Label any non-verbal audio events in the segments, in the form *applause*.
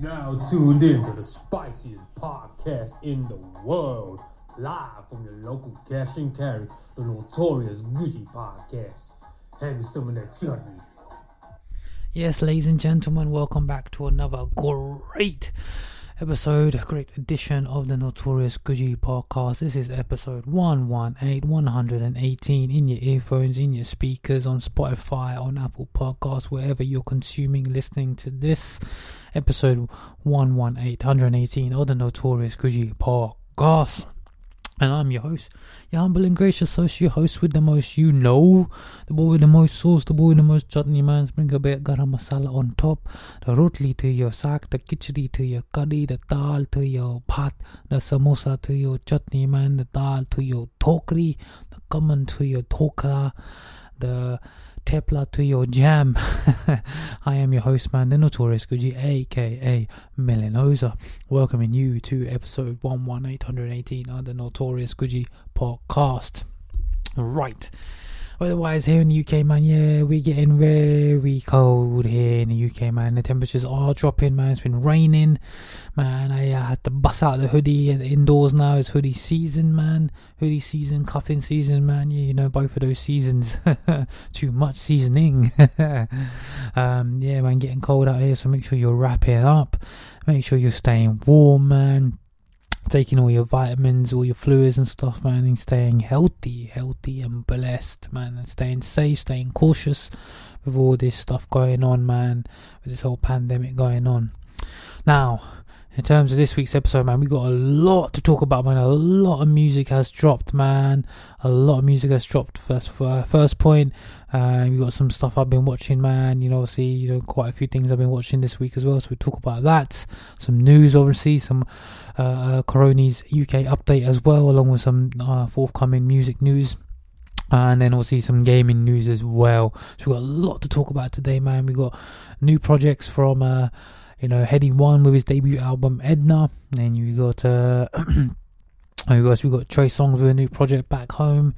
now tuned in to the spiciest podcast in the world. Live from your local cash and carry, the notorious Gucci podcast. Hand me some of that chutney. Yes, ladies and gentlemen, welcome back to another great episode, great edition of the Notorious Gucci podcast. This is episode 118, 118 in your earphones, in your speakers, on Spotify, on Apple Podcasts, wherever you're consuming, listening to this episode 118, 118 of the Notorious Gucci podcast. And I'm your host, your humble and gracious host, your host with the most you know, the boy with the most sauce, the boy with the most chutney man. Bring a bit of garam masala on top, the rotli to your sak, the khichdi to your curry, the dal to your pat, the samosa to your chutney man, the dal to your tokri, the kaman to your toka, the tepla to your jam. *laughs* I am your host, man, the notorious Gucci, aka Melanoza, welcoming you to episode 11818 of the Notorious Gucci podcast. Right. Otherwise, here in the UK, man, yeah, we're getting very cold here in the UK, man. The temperatures are dropping, man. It's been raining, man. I uh, had to bust out the hoodie and indoors now. It's hoodie season, man. Hoodie season, cuffing season, man. Yeah, you know, both of those seasons. *laughs* Too much seasoning. *laughs* um, yeah, man, getting cold out here, so make sure you're wrapping up. Make sure you're staying warm, man taking all your vitamins, all your fluids and stuff, man, and staying healthy, healthy and blessed, man, and staying safe, staying cautious with all this stuff going on, man, with this whole pandemic going on. Now, in terms of this week's episode, man, we got a lot to talk about, man. A lot of music has dropped, man. A lot of music has dropped. First, uh, first point, uh, we got some stuff I've been watching, man. You know, see, you know, quite a few things I've been watching this week as well. So we talk about that. Some news, obviously, some uh, uh Coronies UK update as well, along with some uh, forthcoming music news. and then obviously some gaming news as well. So we've got a lot to talk about today, man. We've got new projects from uh, you know, Headie One with his debut album Edna. And you got uh *clears throat* who else we got Trey Songz with a new project back home.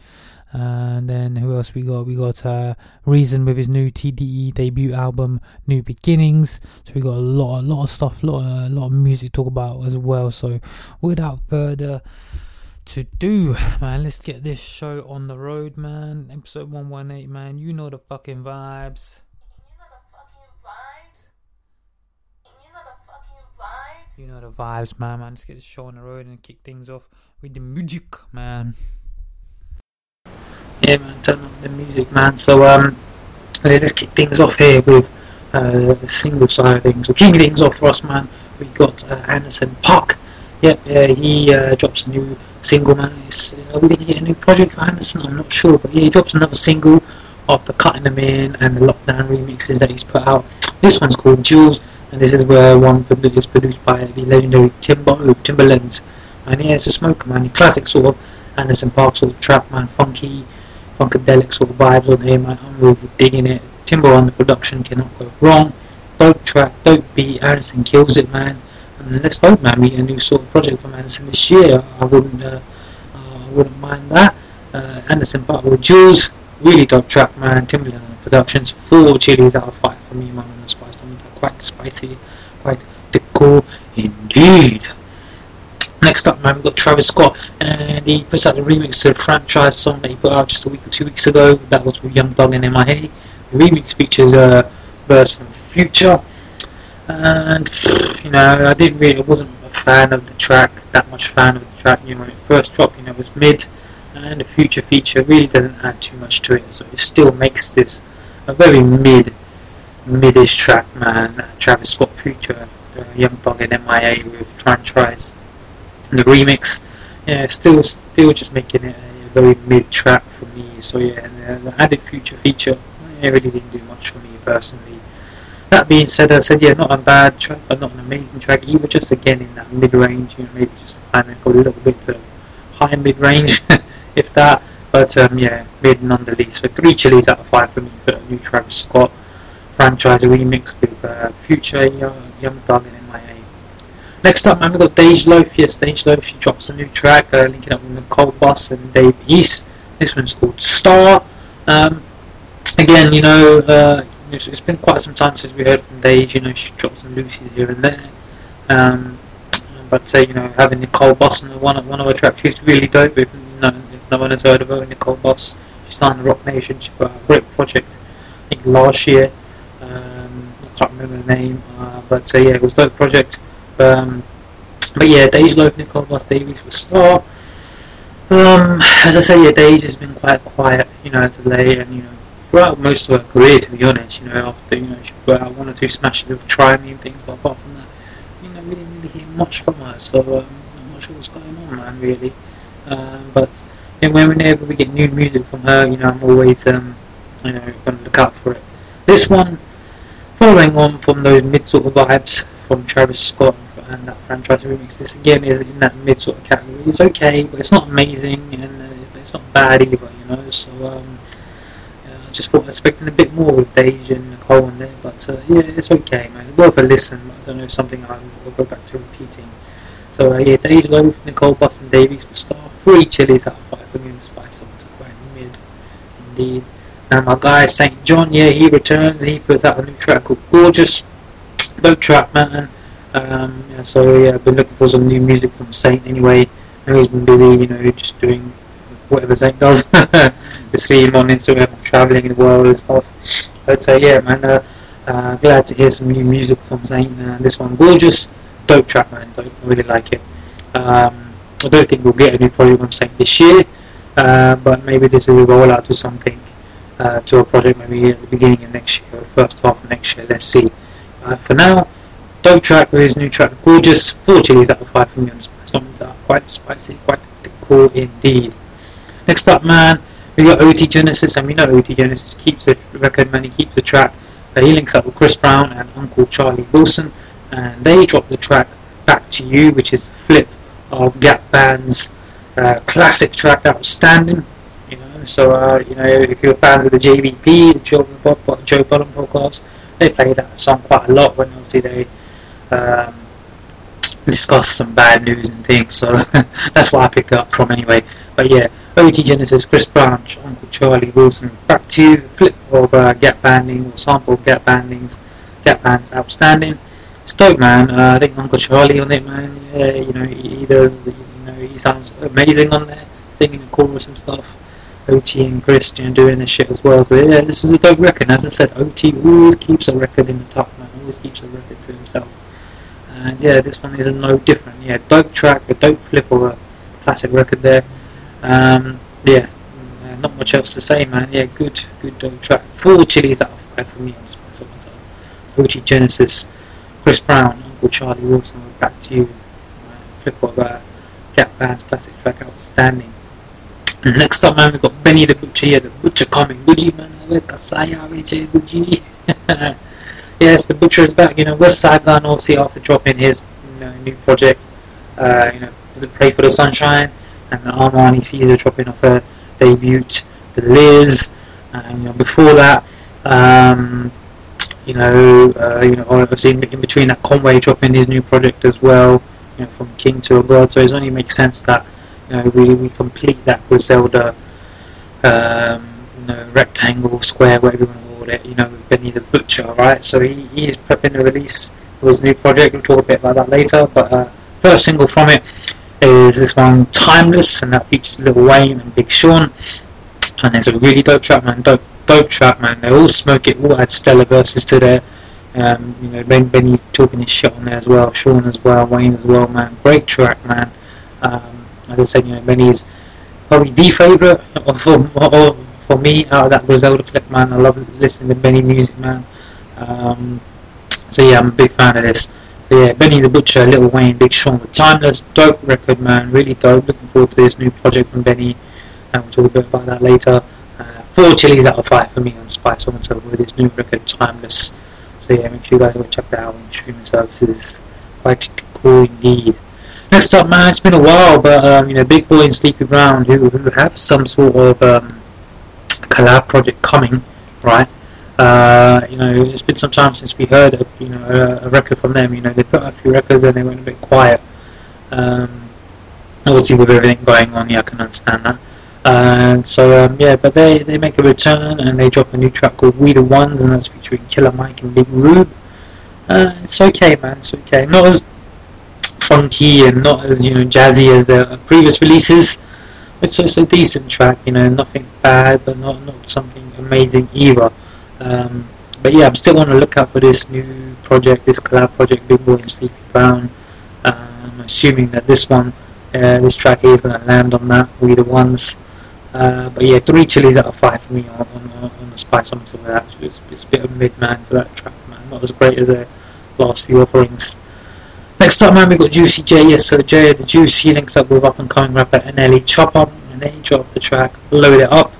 And then who else we got? We got uh, Reason with his new TDE debut album, New Beginnings. So we got a lot, a lot of stuff, a lot, a lot of music to talk about as well. So without further to do, man, let's get this show on the road, man. Episode one one eight, man. You know the fucking vibes. You know the vibes, man. Man, let's get the show on the road and kick things off with the music, man. Yeah, man, turn on the music, man. So, um, let's kick things off here with uh, the single side of things. So, kicking things off for us, man. We got uh, Anderson .Paak. Yep, yeah, he uh, drops a new single, man. It's, uh, are we going to get a new project for Anderson? I'm not sure, but yeah, he drops another single after cutting them in and the lockdown remixes that he's put out. This one's called Jules and this is where one is produced by the legendary Timbo Timbaland. And yeah, it's a smoker man, classic sort of Anderson .Paak sort of trap man, funky, funkadelic sort of vibes on here, man. I'm really digging it. Timbo on the production cannot go wrong. Dope track, dope beat. Anderson kills it, man. And let's hope, man, we get a new sort of project from Anderson this year. I wouldn't, uh, uh, I wouldn't mind that. Uh, Anderson with Jules, really dope track, man. Timbaland productions, four chilies out of five for me, man. The spice quite spicy, quite cool indeed. Next up, man, we've got Travis Scott, and he puts out the remix to the franchise song that he put out just a week or two weeks ago. That was with Young Thug and MIA. The remix features a verse from Future, and you know, I didn't really, I wasn't a fan of the track, that much fan of the track. You know, when it first dropped, you know, it was mid, and the Future feature really doesn't add too much to it, so it still makes this a very mid midish track, man. Travis Scott Future, uh, Young Thug and MIA with Franchise. And the remix, yeah, still, still just making it a very mid track for me. So yeah, and the added Future feature, it really didn't do much for me personally. That being said, I said yeah, not a bad track, but not an amazing track either. Just again in that mid range, you know, maybe just kind of go a little bit to high mid range, *laughs* if that. But um, yeah, mid nonetheless. So three chilies out of five for me for a new Travis Scott franchise remix with uh, Future, Young, Young Thug and MIA. Next up, man, we've got Dej Loaf. Yes, Dej Loaf, she drops a new track, uh, linking up with Nicole Bus and Dave East. This one's called Star. Um, again, you know, uh, it's, it's been quite some time since we heard from Dej. You know, she dropped some Lucy's here and there. Um, but uh, you know, having Nicole Bus on one of one of the tracks, she's really dope. If no, if no one has heard of her, Nicole Bus, she started Roc Nation. She put out a great project, I think last year. Um, I can't remember the name, uh, but uh, yeah, it was a dope project. Um, but yeah, Loaf, Nicole Bus Dave East was star. Um, as I say, yeah, Dej has been quite quiet, you know, to late, and you know, throughout most of her career, to be honest, you know, after you know she put out one or two smashes of Try Me and things, but apart from that, you know, we didn't really hear much from her, so um, I'm not sure what's going on, man, really. Um, but you know, whenever we get new music from her, you know, I'm always, um, you know, going to look out for it. This one, following on from those mid sort of vibes from Travis Scott and that franchise remix, this again is in that mid sort of category. It's okay, but it's not amazing, and uh, it's not bad either, you know. So um, I just thought I was expecting a bit more with Dej and Nicole in there, but uh, yeah, it's okay, man. Worth a listen. I don't know if something I will go back to repeating. So uh, yeah, Dej Loaf, Nicole Bus and Dave East for star. Three chilies out of five for me. Spice up quite mid, indeed. Now my guy SAINt JHN, yeah, he returns. He puts out a new track called Gorgeous. Dope track, man. Um, yeah, so yeah, I've been looking for some new music from Saint anyway. And he's been busy, you know, just doing whatever Saint does. *laughs* to see him on Instagram, traveling in the world and stuff. But uh, yeah, man, uh, uh, glad to hear some new music from Saint. Uh, this one, gorgeous, dope track, man. Dope, I really like it. Um, I don't think we'll get a new project from Saint this year, uh, but maybe this is a rollout to something, uh, to a project maybe at the beginning of next year, first half of next year. Let's see. for now, dope track with his new track, gorgeous. Four chilies out of five from him. Something quite spicy, quite cool indeed. Next up, man, we got OT Genasis, and we know OT Genasis keeps the record, man. He keeps the track. Uh, he links up with Chris Brown and Uncle Charlie Wilson, and they drop the track "Back to You," which is a flip of Gap Band's uh, classic track, "Outstanding." So uh, you know if you're fans of the JBP, the Joe, Joe Budden podcast, they play that song quite a lot when obviously they um, discuss some bad news and things. So *laughs* that's what I picked up from anyway. But yeah, OT Genasis, Chris Brown, Uncle Charlie Wilson, back to you, flip of uh, Gap Banding or sample Gap Bandings, Gap Bands outstanding. Stoke man, uh, I think Uncle Charlie on it man, yeah, you know, he, he does, you know, he sounds amazing on there, singing the chorus and stuff. OT and Christian doing this shit as well. So yeah, this is a dope record. As I said, OT always keeps a record in the top man, always keeps a record to himself. And yeah, this one is no different. Yeah, dope track, a dope flip of a classic record there. Um, yeah, uh, not much else to say, man. Yeah, good, good dope track. Four chilies out of five for me OT Genasis, Chris Brown, Uncle Charlie Wilson, back to you. Uh, flip uh, Gap Band's classic track, outstanding. Next up, man, we've got Benny the Butcher here, the Butcher coming. Gucci, man. Kasaya, Gucci. yes, the Butcher is back. You know, West Gun, obviously, after dropping his you know, new project, uh, you know, Pray for the Sunshine? and the Armani Caesar dropping off her debut, the Liz, and you know before that, um, you know, uh, you know, obviously in, between that Conway dropping his new project as well, you know, from King to a God. So it only makes sense that know we, we complete that Griselda, um, you know, rectangle, square, whatever you want to call it. You know, with Benny the Butcher, right? So he, he is prepping the release of his new project. We'll talk a bit about that later, but. Uh, first single from it is this one Timeless, and that features Lil Wayne and Big Sean. And it's a really dope track, man. Dope, dope track, man. They all smoke it, all add stellar verses to there. Um, you know, Ben Benny talking his shit on there as well, Sean as well, Wayne as well, man. Great track, man. Um, as I said, you know, Benny's probably the favourite for, for, me out of that Griselda clip, man. I love listening to Benny music, man. Um, so yeah, I'm a big fan of this So yeah, Benny the Butcher, Lil Wayne, Big Sean with Timeless, dope record, man, really dope. Looking forward to this new project from Benny, and we'll talk a bit about that later. Uh, four chilies out of five for me on Spice on with this new record, Timeless. So yeah, make sure you guys go check that out on streaming services. Quite cool indeed. Next up, man, it's been a while, but um, you know, Big Boi and Sleepy Brown, who, who have some sort of um, collab project coming, right? Uh, you know, it's been some time since we heard a, you know a, a, record from them. You know, they put out a few records and they went a bit quiet. Um, obviously, with everything going on, yeah, I can understand that. And so um, yeah, but they they make a return and they drop a new track called "We the Ones" and that's featuring Killer Mike and Big Rube. Uh, it's okay, man. It's okay. Not as funky and not as you know jazzy as the previous releases. It's just a decent track, you know, nothing bad, but not not something amazing either. Um, but yeah, I'm still on the lookout for this new project, this collab project, Big Boi and Sleepy Brown. Um, I'm assuming that this one, uh, this track is going to land on that. We the ones. Uh, but yeah, three chilies out of five for me on, on, on the Spiceometer with that. It's, it's a bit of mid man for that track, man. Not as great as their last few offerings. Next up, man, we got Juicy J. Yes, so Jay the Juicy links up with up and coming rapper NLE Choppa, and they drop the track, load it up.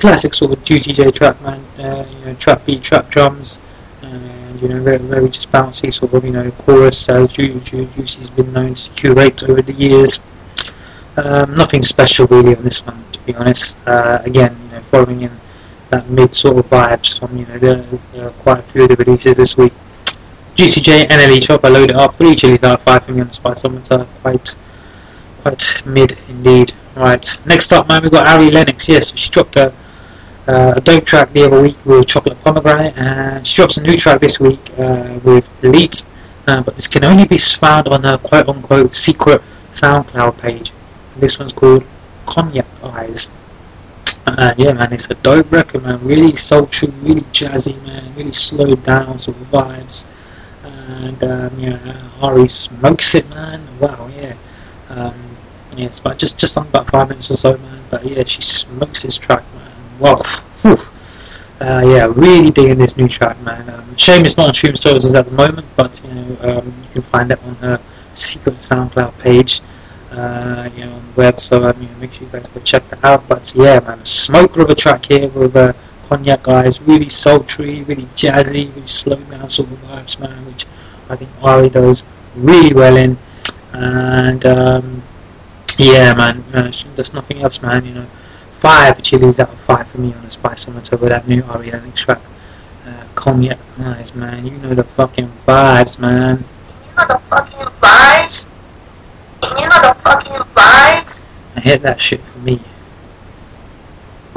Classic sort of Juicy J track, man. Uh, you know, trap beat, trap drums, and you know, very, very just bouncy sort of you know chorus as Ju- Ju- Juicy's been known to curate over the years. Um, nothing special really on this one, to be honest. Uh, again, you know, following in that mid sort of vibes from you know there are quite a few of the releases this week. Juicy J NLE Choppa load it up, three chilies out of five for me on the Spiceometer, quite quite mid indeed. Right, next up man we've got Ari Lennox, yes, she dropped a, uh, a dope track the other week with Chocolate Pomegranate and she drops a new track this week uh, with Elite, uh, but this can only be found on her quote unquote secret SoundCloud page. This one's called Cognac Eyes. Uh, yeah, man, it's a dope record, man. Really sultry, really jazzy, man. Really slowed down sort of vibes. And um, yeah, Ari smokes it, man. Wow, yeah. Um, yeah, it's about just just on about five minutes or so, man. But yeah, she smokes this track, man. Wow. Whew. Uh, yeah, really digging this new track, man. Um, shame it's not on streaming services at the moment, but you know um, you can find it on her secret SoundCloud page uh, you know, on the web. So um, you know, make sure you guys go check that out. But yeah, man, a smoker of a track here with uh, Cognac Eyes, really sultry, really jazzy, really slow down sort of vibes, man, which I think Ari does really well in. And um, yeah, man, uh, there's nothing else, man. You know, five chilies out of five for me on the Spiceometer with that new Ari Lennox track. Uh, Cognac guys, man, you know the fucking vibes, man. You know the fucking vibes. You know the fucking vibes. I hit that shit for me.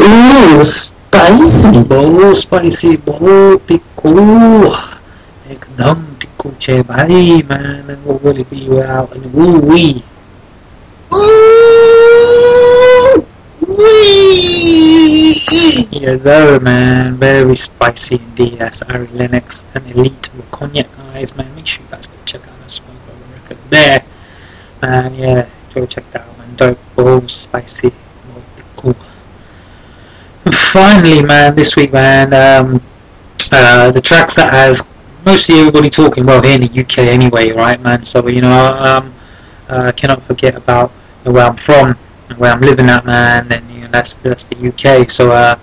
Ooh, spicy. बहुत spicy बहुत तिखो एकदम Escuche, भाई man, I'm gonna really be you out and woo wee. Ooh, wee. Yes, sir, man. Very spicy indeed. That's Ari Lennox and Elite Wakonya Eyes, man. Make sure you guys go check out that smoke record there. Man, yeah, go check that out, man. Dope, boom, spicy, cool. Finally, man, this week, man, um, uh, the tracks that has mostly everybody talking well here in the UK anyway, right, man? So you know, um, uh, cannot forget about where I'm from and where I'm living at, man. And you know, that's that's the UK. So uh,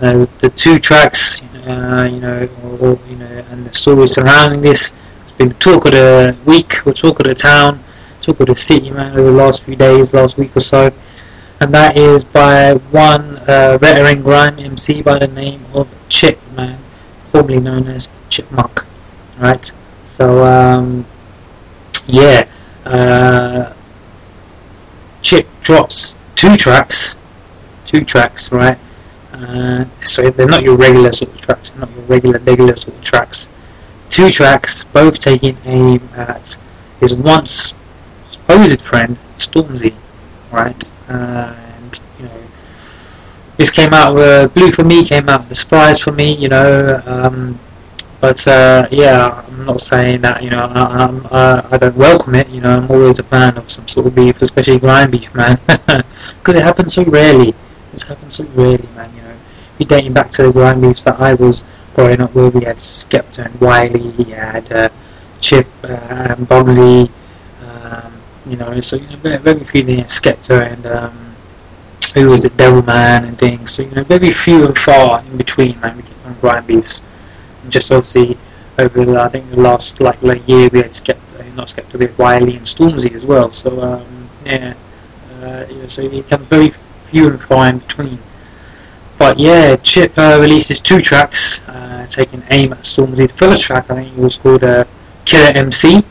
uh, the two tracks, uh, you know, or, you know, and the story surrounding this has been talk of the week or talk of the town, talk of the city, man, over the last few days, last week or so. And that is by one uh, veteran grime MC by the name of Chip, man, formerly known as Chipmunk, right? So um, yeah, uh, Chip drops two tracks, two tracks, right? Uh, so they're not your regular sort of tracks, not your regular regular sort of tracks. Two tracks, both taking aim at his once supposed friend Stormzy, right? And you know, this came out uh, blue for me, came out a surprise for me, you know. Um, but uh, yeah, I'm not saying that you know I, I'm, uh, I don't welcome it. You know, I'm always a fan of some sort of beef, especially grime beef, man, *laughs* because it happens so rarely. It's happened so rarely, man. You know, you're dating back to the grime beefs that I was growing up with. We had Skepta and Wiley, we had uh, Chip uh, and Bugzy. Um, you know, so you know, very, few Skepta and um, who was it, Devilman and things. So you know, very few and far in between, man. We get some grime beefs just obviously over the, I think the last like, year we had Skepta, not Skepta, we had Wiley and Stormzy as well. So um, yeah, uh, yeah, so it comes very few and far in between. But yeah, Chip uh, releases two tracks, uh, taking aim at Stormzy. The first track I think it was called uh, Killer MC,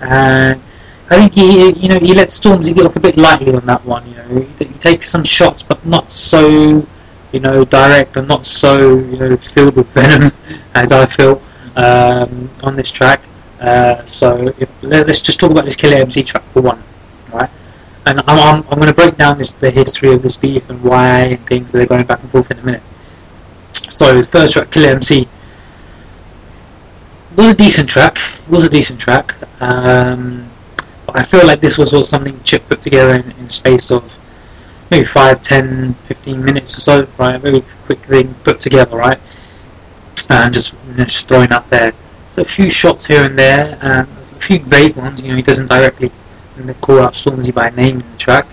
and I think he you know he let Stormzy get off a bit lightly on that one. You know, he, he takes some shots, but not so you know, direct and not so, you know, filled with venom *laughs* as I feel um, on this track. Uh, so if let, us just talk about this Killer MC track for one, right? And I'm I'm, I'm going to break down this, the history of this beef and why and things that are going back and forth in a minute. So first track, Killer MC, was a decent track. It was a decent track. Um, but I feel like this was, was something Chip put together in, in space of maybe 5, 10, 15 minutes or so, right? Very quick thing put together, right? And just, just throwing up there. So a few shots here and there, and a few vague ones, you know, he doesn't directly call out Stormzy by name in the track.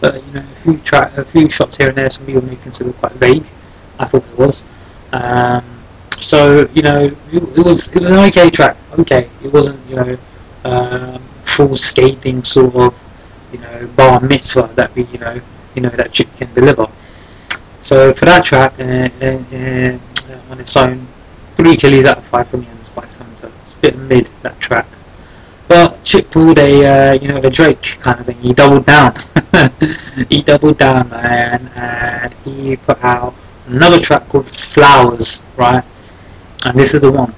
But, you know, a few, tra- a few shots here and there, some people may consider quite vague. I thought it was. Um, so, you know, it, it, was it was an okay track. Okay, it wasn't, you know, um, full scathing sort of, you know, bar mitzvah that we, you know, you know that chip can deliver. So for that track, uh, uh, uh, on its own, three chilies out of five for me on the Hunter. It's a bit mid that track, but Chip pulled a uh, you know a Drake kind of thing. He doubled down. *laughs* he doubled down, and he put out another track called Flowers, right? And this is the one.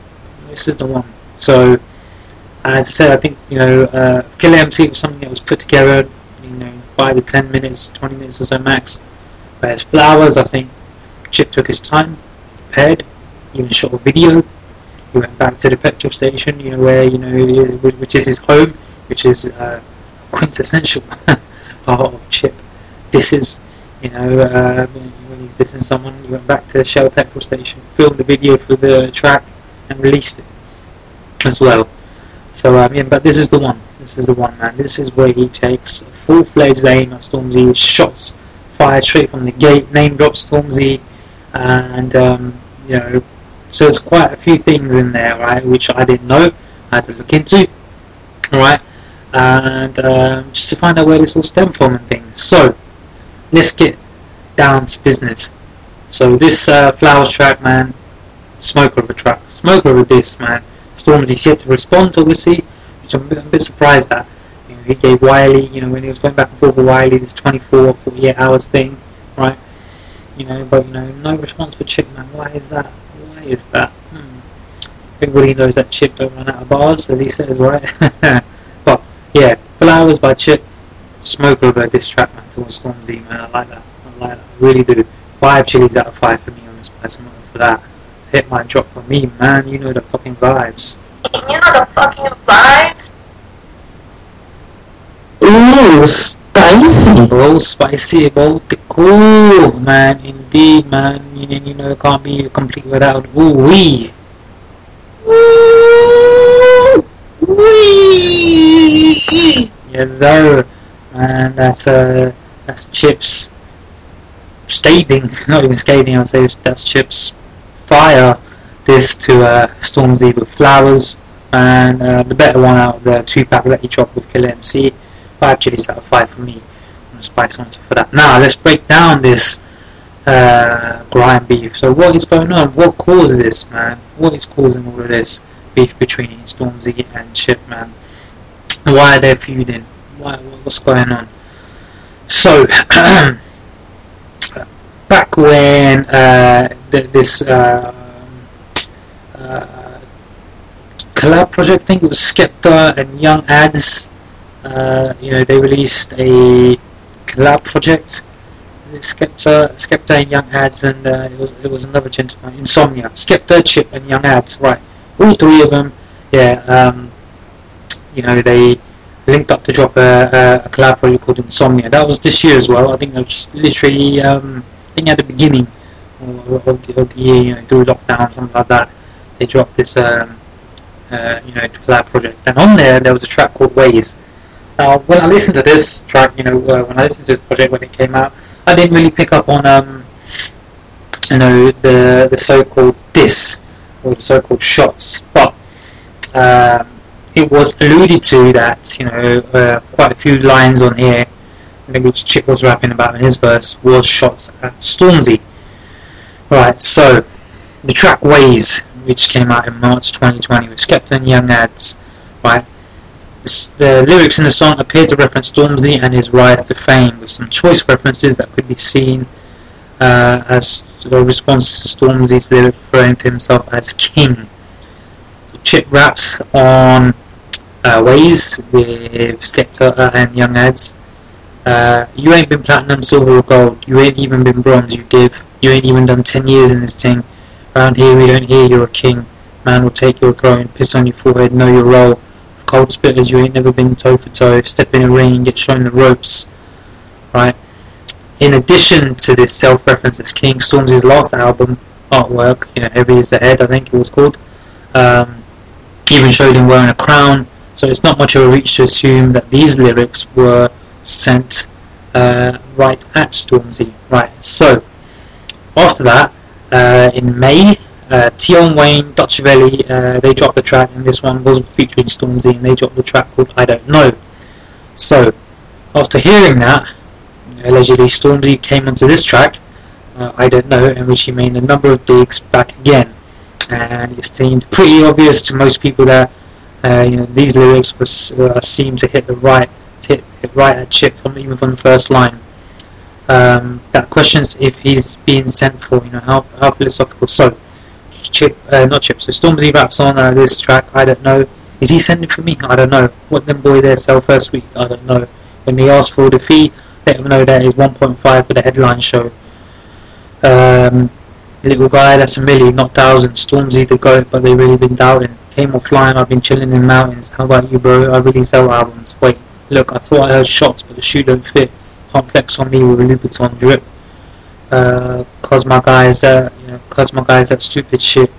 This is the one. So, as I said, I think you know, uh, Killer MC was something that was put together five to ten minutes, twenty minutes or so max. Whereas Flowers, I think Chip took his time, prepared, even shot a video. He went back to the petrol station, you know, where you know, which is his home, which is uh, quintessential *laughs* part of Chip. This is, you know, uh, when he's dissing someone, he went back to Shell petrol station, filmed the video for the track, and released it as well. So um, yeah, but this is the one. This is the one, man. This is where he takes a full-fledged aim at Stormzy, shots fired straight from the gate, name drops Stormzy, and um, you know, so there's quite a few things in there, right, which I didn't know. I had to look into, right, and um, just to find out where this all stemmed from and things. So let's get down to business. So this uh, Flowers track, man, smoker of a track, smoker of a disc, man. Stormzy's yet to respond, obviously, I'm a bit, I'm surprised at. You know, he gave Wiley, you know, when he was going back and forth with Wiley, this 24, 48 hours thing, right? You know, but, you know, no response for Chip, man. Why is that? Why is that? Hmm. Everybody knows that Chip don't run out of bars, as he says, right? *laughs* but, yeah, Flowers by Chip, smoker of a diss track, man, towards Stormzy, man. I like that. I like that. I really do. Five chilies out of five for me on this person for that hit my drop for me, man. You know the fucking vibes. You know the fucking vibes? Ooh, spicy. Bro, spicy about the cool, man. Indeed, man. You know, you know, can't be complete without ooh wee. Ooh wee. Yes, sir. And that's uh, that's chips. Scathing, *laughs* not even scathing. I'll say that's chips fire this to uh, Stormzy with Flowers, and uh, the better one out of the two pack that he dropped with Killer MC. Five chilies out of five for me the Spice Hunter for that. Now let's break down this uh, grime beef. So what is going on? What causes this, man? What is causing all of this beef between Stormzy and Chip, man? Why are they feuding? Why, what's going on? So. *clears throat* back when uh, th this uh, uh, collab project, it was Skepta and Young Adz. uh, you know, they released a collab project. Skepta, Skepta and Young Adz, and uh, it was it was another gentleman, Insomnia, Skepta, Chip, and Young Adz. right? All three of them, yeah. Um, you know, they linked up to drop a, a, collab project called Insomnia. That was this year as well. I think that was literally um, I think at the beginning of the, of the year, you know, through lockdown, or something like that, they dropped this, um, uh, you know, collab project. And on there, there was a track called Ways. Now, when I listened to this track, you know, uh, when I listened to the project when it came out, I didn't really pick up on, um, you know, the the so-called diss or the so-called shots, but um, it was alluded to that, you know, uh, quite a few lines on here which Chip was rapping about in his verse, was shots at Stormzy. Right, so the track Ways, which came out in March 2020 with Skepta and Young Adz. right? The lyrics in the song appear to reference Stormzy and his rise to fame, with some choice references that could be seen uh, as a response to Stormzy's lyric referring to himself as king. Chip raps on uh, Ways with Skepta uh, and Young Adz. Uh, you ain't been platinum, silver, or gold. You ain't even been bronze. You give. You ain't even done ten years in this thing. Round here we don't hear you're a king. Man will take your throne, piss on your forehead, know your role. For cold spitters, you ain't never been toe for toe. Step in a ring and get shown the ropes. Right. In addition to this self-reference as King, Stormzy's last album artwork, you know, Heavy is the Head, I think it was called, um, even showed him wearing a crown. So it's not much of a reach to assume that these lyrics were sent uh, right at Stormzy. Right. So after that, in May, uh, Tion Wayne, Dutchavelli, uh, they dropped the track, and this one wasn't featuring Stormzy, and they dropped the track called I Don't Know. So, after hearing that, allegedly Stormzy came onto this track, uh, I Don't Know, in which he made a number of digs back again. And it seemed pretty obvious to most people that uh, you know these lyrics was uh, seemed to hit the right hit, hit right at Chip from even from the first line um, that questions if he's being sent for, you know, how, how philosophical. So, Chip, uh, not Chip, so Stormzy raps on uh, this track, I don't know. Is he sending for me? I don't know. What them boy there sell first week? I don't know. When they ask for the fee, let them know that is 1.5 for the headline show. Um, little guy, that's a million, not thousand. Stormzy the goat, but they really been doubting. Came offline, I've been chilling in mountains. How about you, bro? I really sell albums. Wait, look, I thought I heard shots, but the shoe don't fit can't on me with a Louboutin drip. Uh, cause my guys, uh, you know, cause my guys that stupid shit.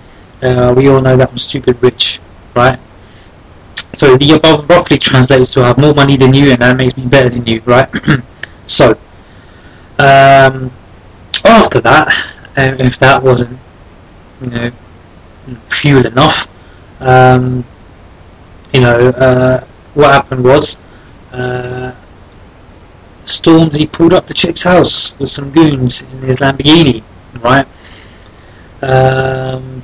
Uh, we all know that I'm stupid rich, right? So the above roughly translates to I have more money than you, and that makes me better than you, right? *clears throat* so um, after that, if that wasn't, you know, fuel enough, um, you know, uh, what happened was. Uh, Stormzy pulled up to Chip's house with some goons in his Lamborghini, right? Um,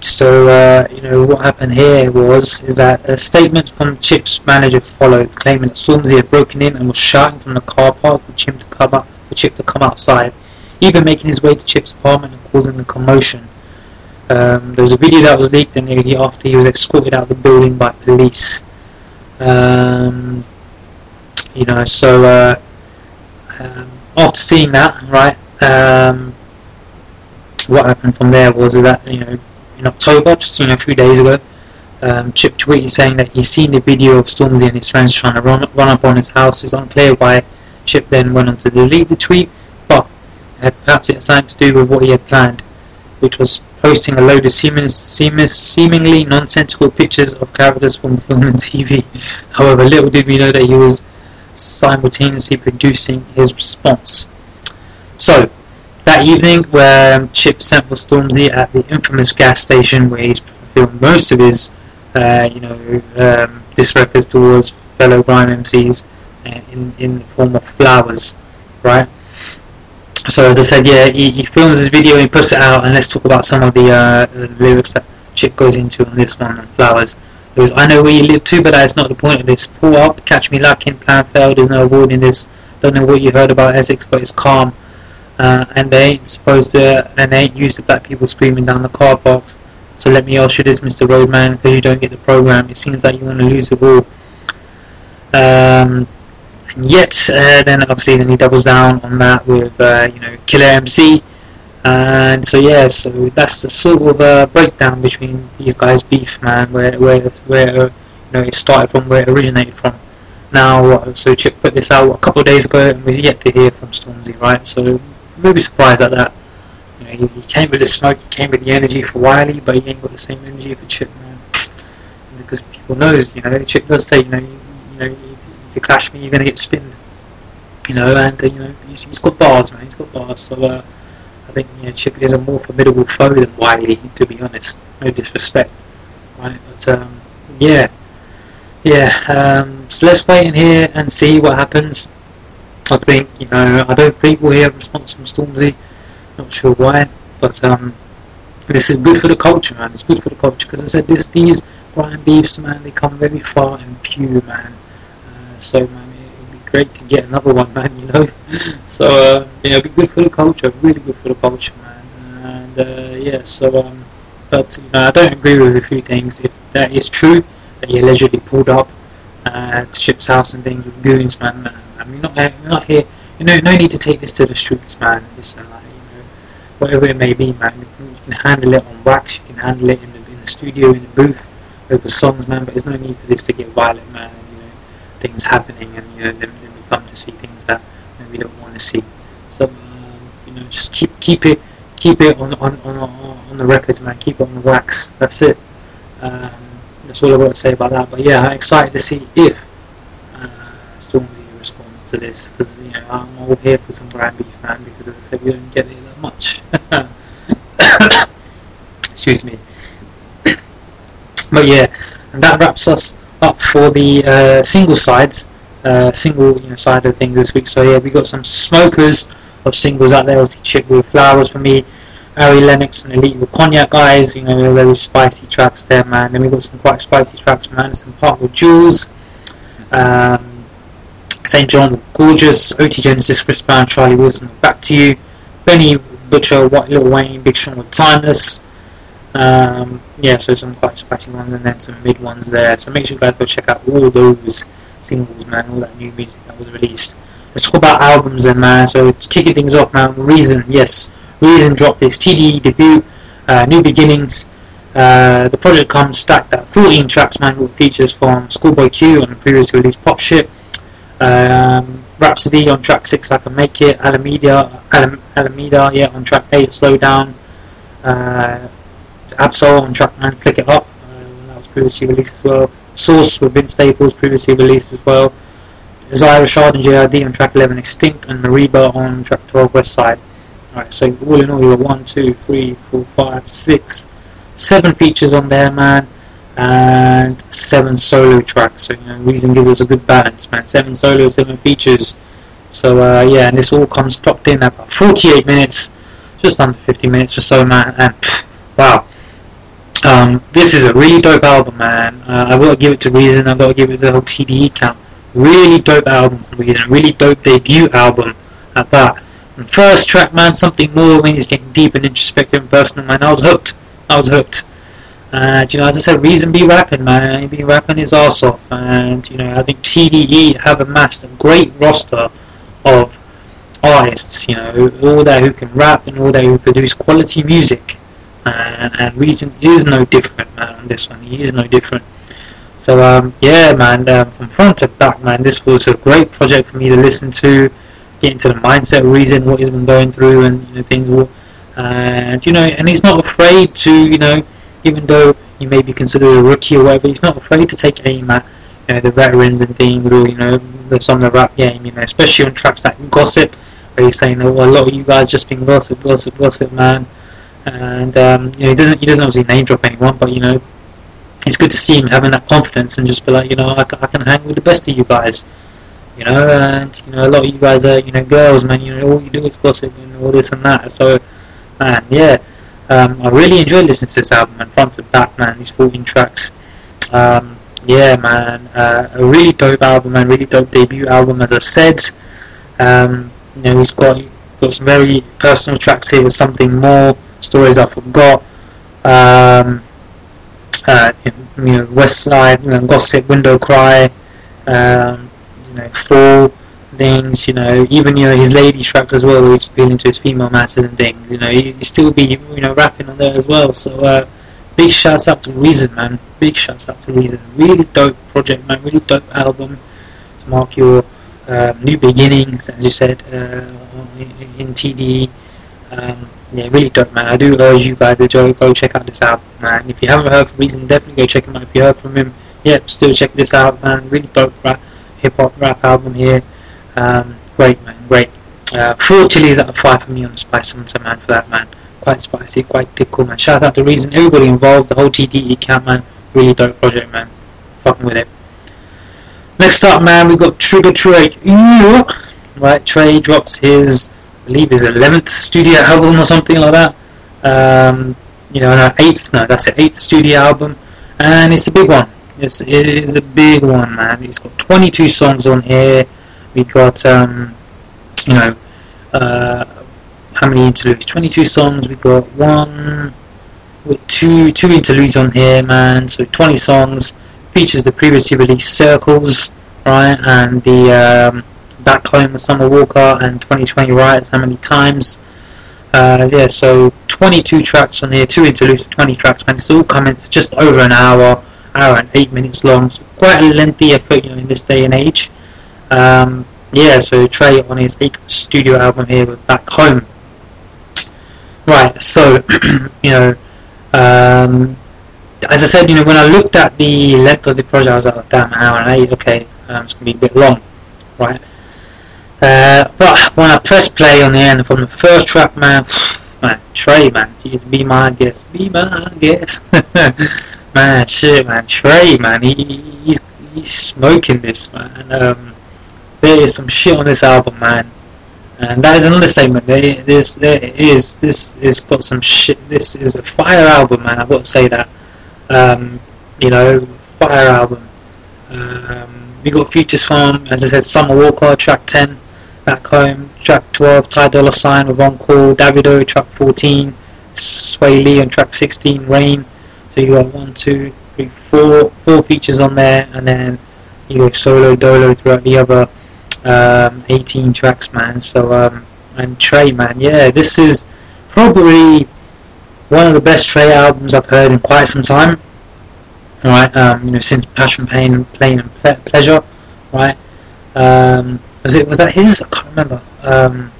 so uh, you know what happened here was is that a statement from Chip's manager followed, claiming that Stormzy had broken in and was shouting from the car park for Chip to come up, for Chip to come outside, even making his way to Chip's apartment and causing a commotion. Um, there was a video that was leaked immediately after he was escorted out of the building by police. Um, you know, so uh, um, after seeing that, right, um, what happened from there was that you know in October, just you know a few days ago, um, Chip tweeted saying that he's seen the video of Stormzy and his friends trying to run, run up on his house. It's unclear why Chip then went on to delete the tweet, but perhaps it had something to do with what he had planned, which was posting a load of seeming, seemingly nonsensical pictures of characters from film and TV. *laughs* However, little did we know that he was simultaneously producing his response. So, that evening, where Chip sent for Stormzy at the infamous gas station where he's filmed most of his, uh, you know, um, disrespects towards fellow grime MCs uh, in in the form of flowers, right? So as I said, yeah, he, he films his video, he puts it out, and let's talk about some of the, uh, lyrics that Chip goes into on this one on flowers. I know where you live too, but that's not the point of this. Pull up, catch me lacking, plan failed, there's no award in this. Don't know what you heard about Essex, but it's calm. Uh, and they ain't supposed to, and they ain't used to black people screaming down the car park. So let me ask you this, Mr. Roadman, because you don't get the program. It seems like you want to lose it all. Um, and yet, uh, then obviously, then he doubles down on that with, uh, you know, Killer MC. And so yeah, so that's the sort of uh, breakdown between these guys' beef, man. Where where where uh, you know it started from, where it originated from. Now, so Chip put this out a couple of days ago, and we've yet to hear from Stormzy, right? So maybe surprised at that. You know, he, he, came with the smoke, he came with the energy for Wiley, but he ain't got the same energy for Chip, man. Because people know, you know, Chip does say, you know, you, you know, if you clash me, you're gonna get spinned. You know, and uh, you know, he's, he's got bars, man. He's got bars. So. Uh, think you know, Chip is a more formidable foe than Wiley, to be honest. No disrespect, right? But um, yeah, yeah. Um, so let's wait in here and see what happens. I think you know, I don't think we'll hear a response from Stormzy. Not sure why, but um, this is good for the culture, man. It's good for the culture because I said this, these grime beefs, man, they come very far and few, man. Uh, so, man great to get another one, man. You know, *laughs* so uh, you know, be good for the culture, really good for the culture, man. And uh, yeah, so um, but you know, I don't agree with a few things. If that is true, that he allegedly pulled up uh, to Chip's house and things with goons, man. man I mean, not, uh, not here. You know, no need to take this to the streets, man. Listen, like, you know, whatever it may be, man. You can, you can handle it on wax. You can handle it in the, in the studio, in the booth, over songs, man. But there's no need for this to get violent, man. Things happening, and you know, then, then we come to see things that we don't want to see. So, um, you know, just keep keep it keep it on on, on, on the records, man. Keep it on the wax. That's it. Um, that's all I've got to say about that. But yeah, I'm excited to see if uh, Stormzy responds to this because you know I'm all here for some Grime Beef man because as I said we don't get it that much. *coughs* Excuse me. *coughs* but yeah, and that wraps us up for the uh, single sides, uh, single you know side of things this week. So yeah, we got some smokers of singles out there. Obviously, Chip with Flowers for me, Ari Lennox and Elite with Cognac Eyes. You know, very spicy tracks there, man. Then we got some quite spicy tracks from Anderson .Paak with Jules. Um, SAINt JHN Gorgeous, OT Genasis, Chris Brown, Charlie Wilson Back to You, Benny Butcher, White Lil Wayne, Big Sean with Timeless. Um, yeah, so some quite spicy ones and then some mid ones there. So make sure you guys go check out all those singles, man, all that new music that was released. Let's talk about albums then, man. So kicking things off, man. Reason, yes, Reason dropped his TDE debut, uh, New Beginnings. Uh, the project comes stacked at 14 tracks, man, with features from Schoolboy Q on the previously released Pop Shit. Um, Rapsody on track 6, I Can Make It. Alemeda, Alam, Alemeda yeah, on track 8, Slow Down. Uh, Ab-Soul on track 9, Click It Up. Uh, that was previously released as well. Source with Vince Staples, previously released as well. Isaiah Rashad and JID on track 11, Extinct, and Mereba on track 12, West Side. Alright, so all in all, you got 1, 2, 3, 4, 5, 6, 7 features on there, man, and 7 solo tracks. So, you know, Reason gives us a good balance, man. 7 solo, 7 features. So, uh, yeah, and this all comes clocked in at about 48 minutes, just under 50 minutes or so, man, and pff, wow. Um, this is a really dope album, man. Uh, I've got to give it to Reason. I've got to give it the whole TDE count. Really dope album for Reason. Really dope debut album at that. And first track, man, something more when he's getting deep and introspective and personal, man. I was hooked. I was hooked. And you know, as I said, Reason be rapping, man. He be rapping his ass off. And you know, I think TDE have amassed a great roster of artists. You know, all there who can rap and all there who produce quality music. And, and Reason is no different, man. On this one, he is no different. So um, yeah, man, um, from front to back, man, this was a great project for me to listen to, get into the mindset of Reason, what he's been going through, and you know things. And you know, and he's not afraid to, you know, even though he may be considered a rookie or whatever, he's not afraid to take aim at you know the veterans and things, or you know, some of the rap game, you know, especially on tracks like Gossip, where he's saying, "Oh, a lot of you guys just been gossip, gossip, gossip, man." And um, you know, he doesn't he doesn't obviously name drop anyone, but you know it's good to see him having that confidence and just be like, you know, I, I can hang with the best of you guys. You know, and you know, a lot of you guys are, you know, girls, man. You know, all you do is gossip and all this and that. So, man, yeah, um, I really enjoyed listening to this album, and front to back, man. These 14 tracks. Um, yeah, man, uh, a really dope album, and Really dope debut album, as I said. Um, you know, he's got got some very personal tracks here with something more stories I forgot. Um, uh, you know, West Side, you know, Gossip, Window Cry, um, you know, Fall, things, you know, even, you know, his lady tracks as well, he's appealing to his female masses and things, you know, he, still be, you know, rapping on there as well, so, uh, big shouts out to Reason, man, big shouts out to Reason, really dope project, man, really dope album. To mark your um, new beginnings, as you said, uh, in, in TD, um, yeah, really dope, man. I do urge you guys to go, check out this album, man. If you haven't heard from Reason, definitely go check him out. If you heard from him, yeah, still check this out, man. Really dope rap, hip hop rap album here. Um, great, man, great. Uh, four chilies out of five for me on the Spice Hunter, man, for that, man. Quite spicy, quite tickle, man. Shout out to Reason, everybody involved, the whole TDE camp, man. Really dope project, man. Fucking with it. Next up, man, we've got Trigga Trey. Right, Trey drops his believe his 11th studio album or something like that. Um, you know, no, eighth, no, that's it, eighth studio album, and it's a big one. It's, it is a big one, man. He's got 22 songs on here. We got, um, you know, uh, how many interludes? 22 songs. We got one. with two two interludes on here, man. So 20 songs features the previously released Circles, right, and the um, Back Home with Summer Walker and 2020 Riots. How many times? Uh, yeah, so 22 tracks on here, two interludes, 20 tracks, man. It's all coming to just over an hour, hour and eight minutes long. So quite a lengthy effort, you know, in this day and age. Um, yeah, so Trey on his eighth studio album here with Back Home. Right, so *clears throat* you know, um, as I said, you know, when I looked at the length of the project, I was like, oh, damn, hour and eight, okay, um, it's gonna be a bit long, right? Uh, but when I press play on the end from the first track, man, *sighs* man, Trey, man, jeez, be my guest, be my guest, *laughs* man, shit, man, Trey, man, he, he's he's smoking this, man. Um, there is some shit on this album, man. And that is an understatement. There, there's, there is, this is got some shit. This is a fire album, man. I've got to say that. Um, you know, fire album. Um, we got Futures from, as I said, Summer Walker, track 10, Back Home, track 12, Ty Dolla Sign with Encore, Davido, track 14, Swae Lee on track 16, Rain. So you got one, two, three, four, four features on there, and then you go solo dolo throughout the other um, 18 tracks, man. So, um, and Trey, man, yeah, this is probably one of the best Trey albums I've heard in quite some time. Right, um, you know, since Passion, Pain, Pain and Ple- Pleasure, right? Um, was it was that his? I can't remember. Um,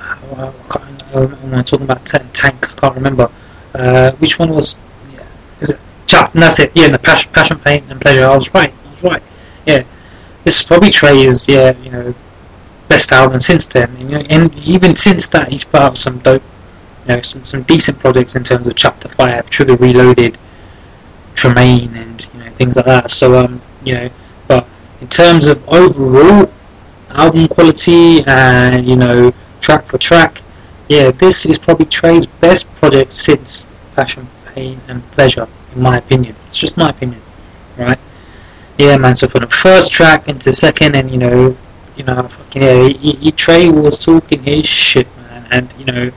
I can't, am I talking about Tank? I can't remember. Uh, which one was? Yeah, is it? Chap, that's it. Yeah, the Passion, Passion, Pain and Pleasure. I was right. I was right. Yeah, this is probably Trey's, yeah, you know, best album since then. And, you know, and even since that, he's put out some dope, you know, some, some decent projects in terms of Chapter Five, Trigga Reloaded, Tremaine, and you know things like that. So um, you know, in terms of overall album quality and you know track for track, yeah, this is probably Trey's best project since Passion, Pain, and Pleasure, in my opinion. It's just my opinion, right? yeah, man. So from the first track into the second, and you know, you know, fucking yeah, he, he, Trey was talking his shit, man, and you know,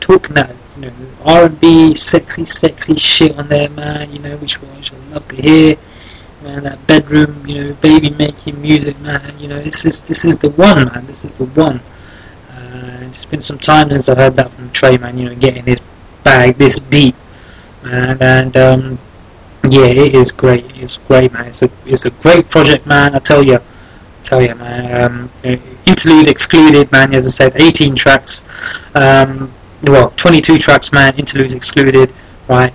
talking that you know R and B, sexy, sexy shit on there, man. You know, which which I love to hear. Man, that bedroom, you know, baby making music, man. You know, this is this is the one, man. This is the one. Uh, it's been some time since I've heard that from Trey, man. You know, getting his bag this deep, man, and um, yeah, it is great. It's great, man. It's a it's a great project, man. I tell you, I tell you, man. Um, interlude excluded, man. As I said, 18 tracks. Um, well, 22 tracks, man. Interludes excluded, right?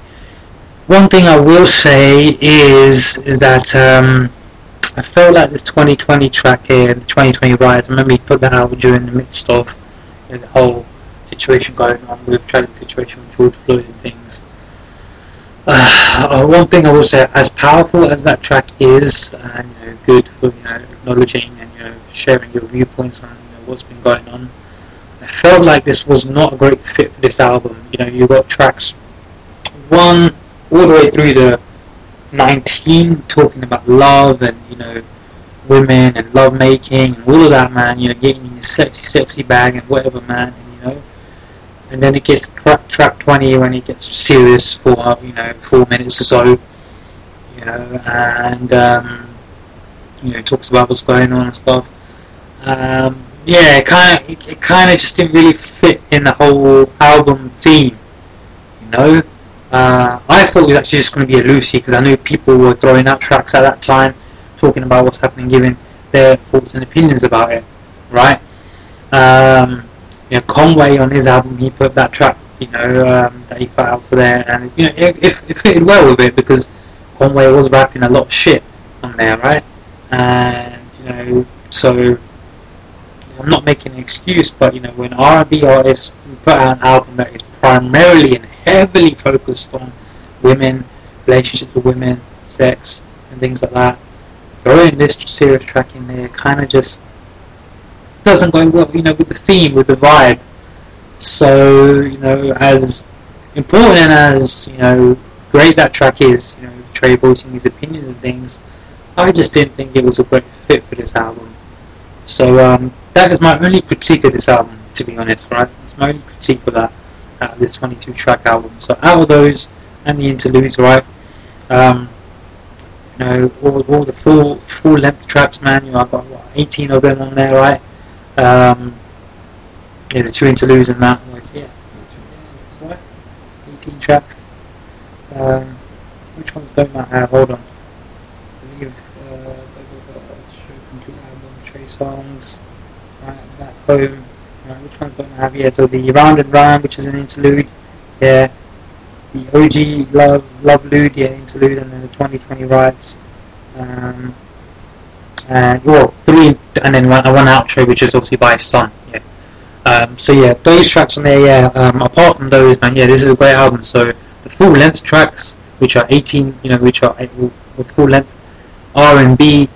One thing I will say is is that um, I felt like this 2020 track here, the 2020 riots. I remember he put that out during the midst of you know, the whole situation going on with tragic situation with George Floyd and things. Uh, one thing I will say, as powerful as that track is, and you know, good for you know acknowledging and you know sharing your viewpoints on you know, what's been going on, I felt like this was not a great fit for this album. You know, you got tracks one all the way through the 19 talking about love and you know women and love making and all of that, man. You know, getting in your sexy, sexy bag and whatever, man. And, you know, and then it gets track, track 20 when it gets serious for you know four minutes or so you know and um, you know talks about what's going on and stuff um, yeah it kind of it, it kind of just didn't really fit in the whole album theme you know uh, I thought it was actually just going to be a Lucy because I knew people were throwing out tracks at that time talking about what's happening giving their thoughts and opinions about it right um, you know, Conway on his album, he put that track, you know, um, that he put out for there, and you know, it, it, it fitted well with it because Conway was rapping a lot of shit on there, right? And you know, so I'm not making an excuse, but you know, when R&B artists put out an album that is primarily and heavily focused on women, relationships with women, sex, and things like that, throwing this serious track in there kind of just doesn't go well, you know, with the theme, with the vibe. So, you know, as important and as, you know, great that track is, you know, Trey voicing his opinions and things, I just didn't think it was a great fit for this album. So, um, that is my only critique of this album, to be honest, right? It's my only critique of that. Out of this 22 track album. So out of those and the interludes, right? Um, you know, all, all the full full length tracks, man. You know, I've got what, 18 of them on there, right? Um, yeah, the two interludes and that. Was, yeah, 18 tracks. Um, which ones don't I have? Hold on. I believe uh, complete album, Trey Songz, right, back home. Which ones don't I have? Yeah, so the Round and Round, which is an interlude. Yeah. The OG Love Love Lude, yeah, interlude, and then the 2020 Riots. Um, and well, three, and then one, one outro, which is obviously by son. Yeah. Um, so yeah, those tracks on there. Yeah. Um, apart from those, man, yeah, this is a great album. So the full length tracks, which are 18, you know, which are eight- with full length R and B,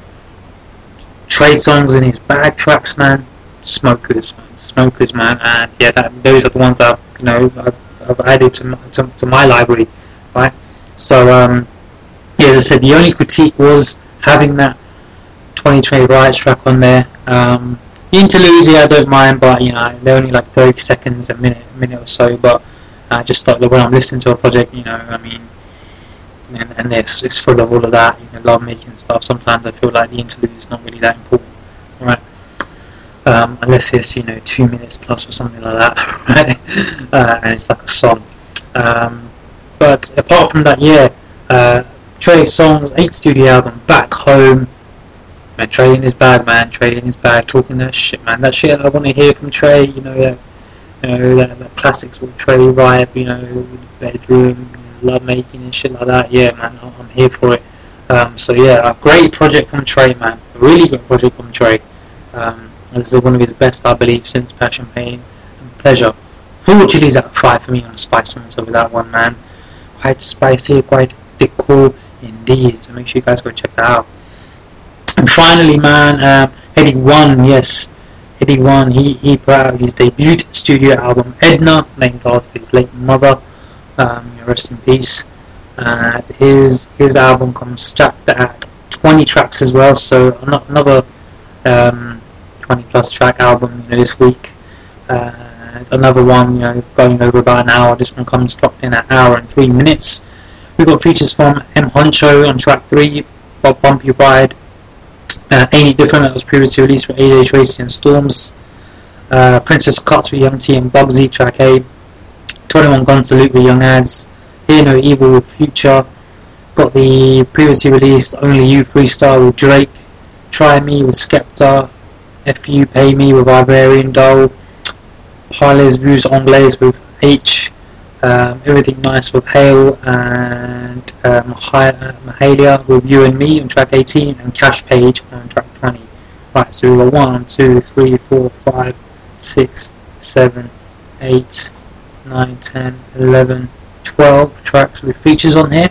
Trey Songz and his bad tracks, man, smokers, man, smokers, man, and yeah, that, those are the ones that you know I've, I've added to my, to, to my library, right? So um, yeah, as I said, the only critique was having that 2020 Riots track on there. Um, the interludes, yeah, I don't mind, but you know, they're only like 30 seconds, a minute, a minute or so. But I just thought that when I'm listening to a project, you know, I mean, and, and it's, it's full of all of that, you know, love making stuff. Sometimes I feel like the interlude is not really that important, right? Um, unless it's you know two minutes plus or something like that, *laughs* right? Uh, and it's like a song. Um, but apart from that, yeah, uh, Trey Songz, eight studio album, back home. Man, Trey in his bag, man. Trey in his bag, talking that shit, man. That shit I want to hear from Trey. You know, yeah, you know that, that classics with Trey vibe. You know, bedroom, love making and shit like that. Yeah, man, I'm here for it. Um, so yeah, a great project from Trey, man. A really good project from Trey. Um, this is one of his best, I believe, since Passion, Pain, and Pleasure. Four chilies out of five for me on the spice one, so with that one, man. Quite spicy, quite thick, cool indeed. So make sure you guys go check that out. And finally, man, um, Headie One, yes, Headie One, he, he put out his debut studio album, Edna, named after his late mother. Um, rest in peace. Uh, his his album comes stacked at 20 tracks as well, so ano- another um, 20 plus track album you know, this week. Uh, another one, you know, going over about an hour. This one comes clocked in an hour and three minutes. We've got features from M Huncho on track three, Bob Bumpy Ride, uh, Ain't It Different that was previously released for AJ Tracey and Stormzy, uh, Princess Cuts with Young T and Bugzy, track A, 21 Gun Salute with Young Adz, Hear No Evil with Future, got the previously released Only You freestyle with Drake, Try Me with Skepta, FU Pay Me with Iberian Doll, Parlez Vous Anglais with Aitch, um, Everything Nice with Haile, and Maha- uh, Mahalia with You and Me on track 18, and Cash Page on track 20. Right, so we've got 1, 2, 3, 4, 5, 6, 7, 8, 9, 10, 11, 12 tracks with features on here.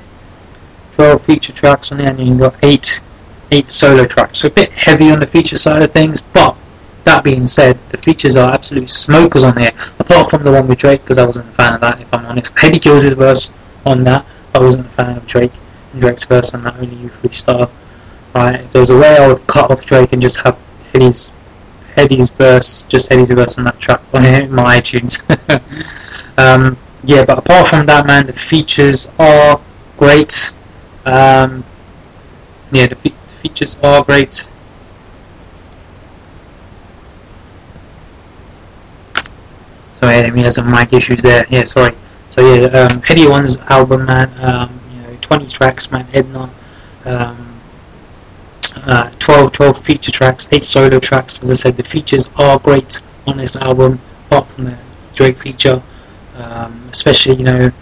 12 feature tracks on there, and you've got 8, 8 solo tracks. So a bit heavy on the feature side of things, but that being said, the features are absolute smokers on here. Apart from the one with Drake, because I wasn't a fan of that, if I'm honest. Kills his verse on that. I wasn't a fan of Drake and Drake's verse on that. Only you freestyle. Right? If there was a way I would cut off Drake and just have Headie's Headie's verse, just Headie's verse on that track *laughs* on my iTunes. *laughs* um, yeah, but apart from that, man, the features are great. Um, yeah, the features are great. Sorry, I mean, there's some mic issues there. Yeah, sorry. So yeah, um, Headie One's album, man. Um, you know, 20 tracks, man. Edna. Um, uh, 12, 12 feature tracks, 8 solo tracks. As I said, the features are great on this album, apart from the Drake feature. Um, especially, you know,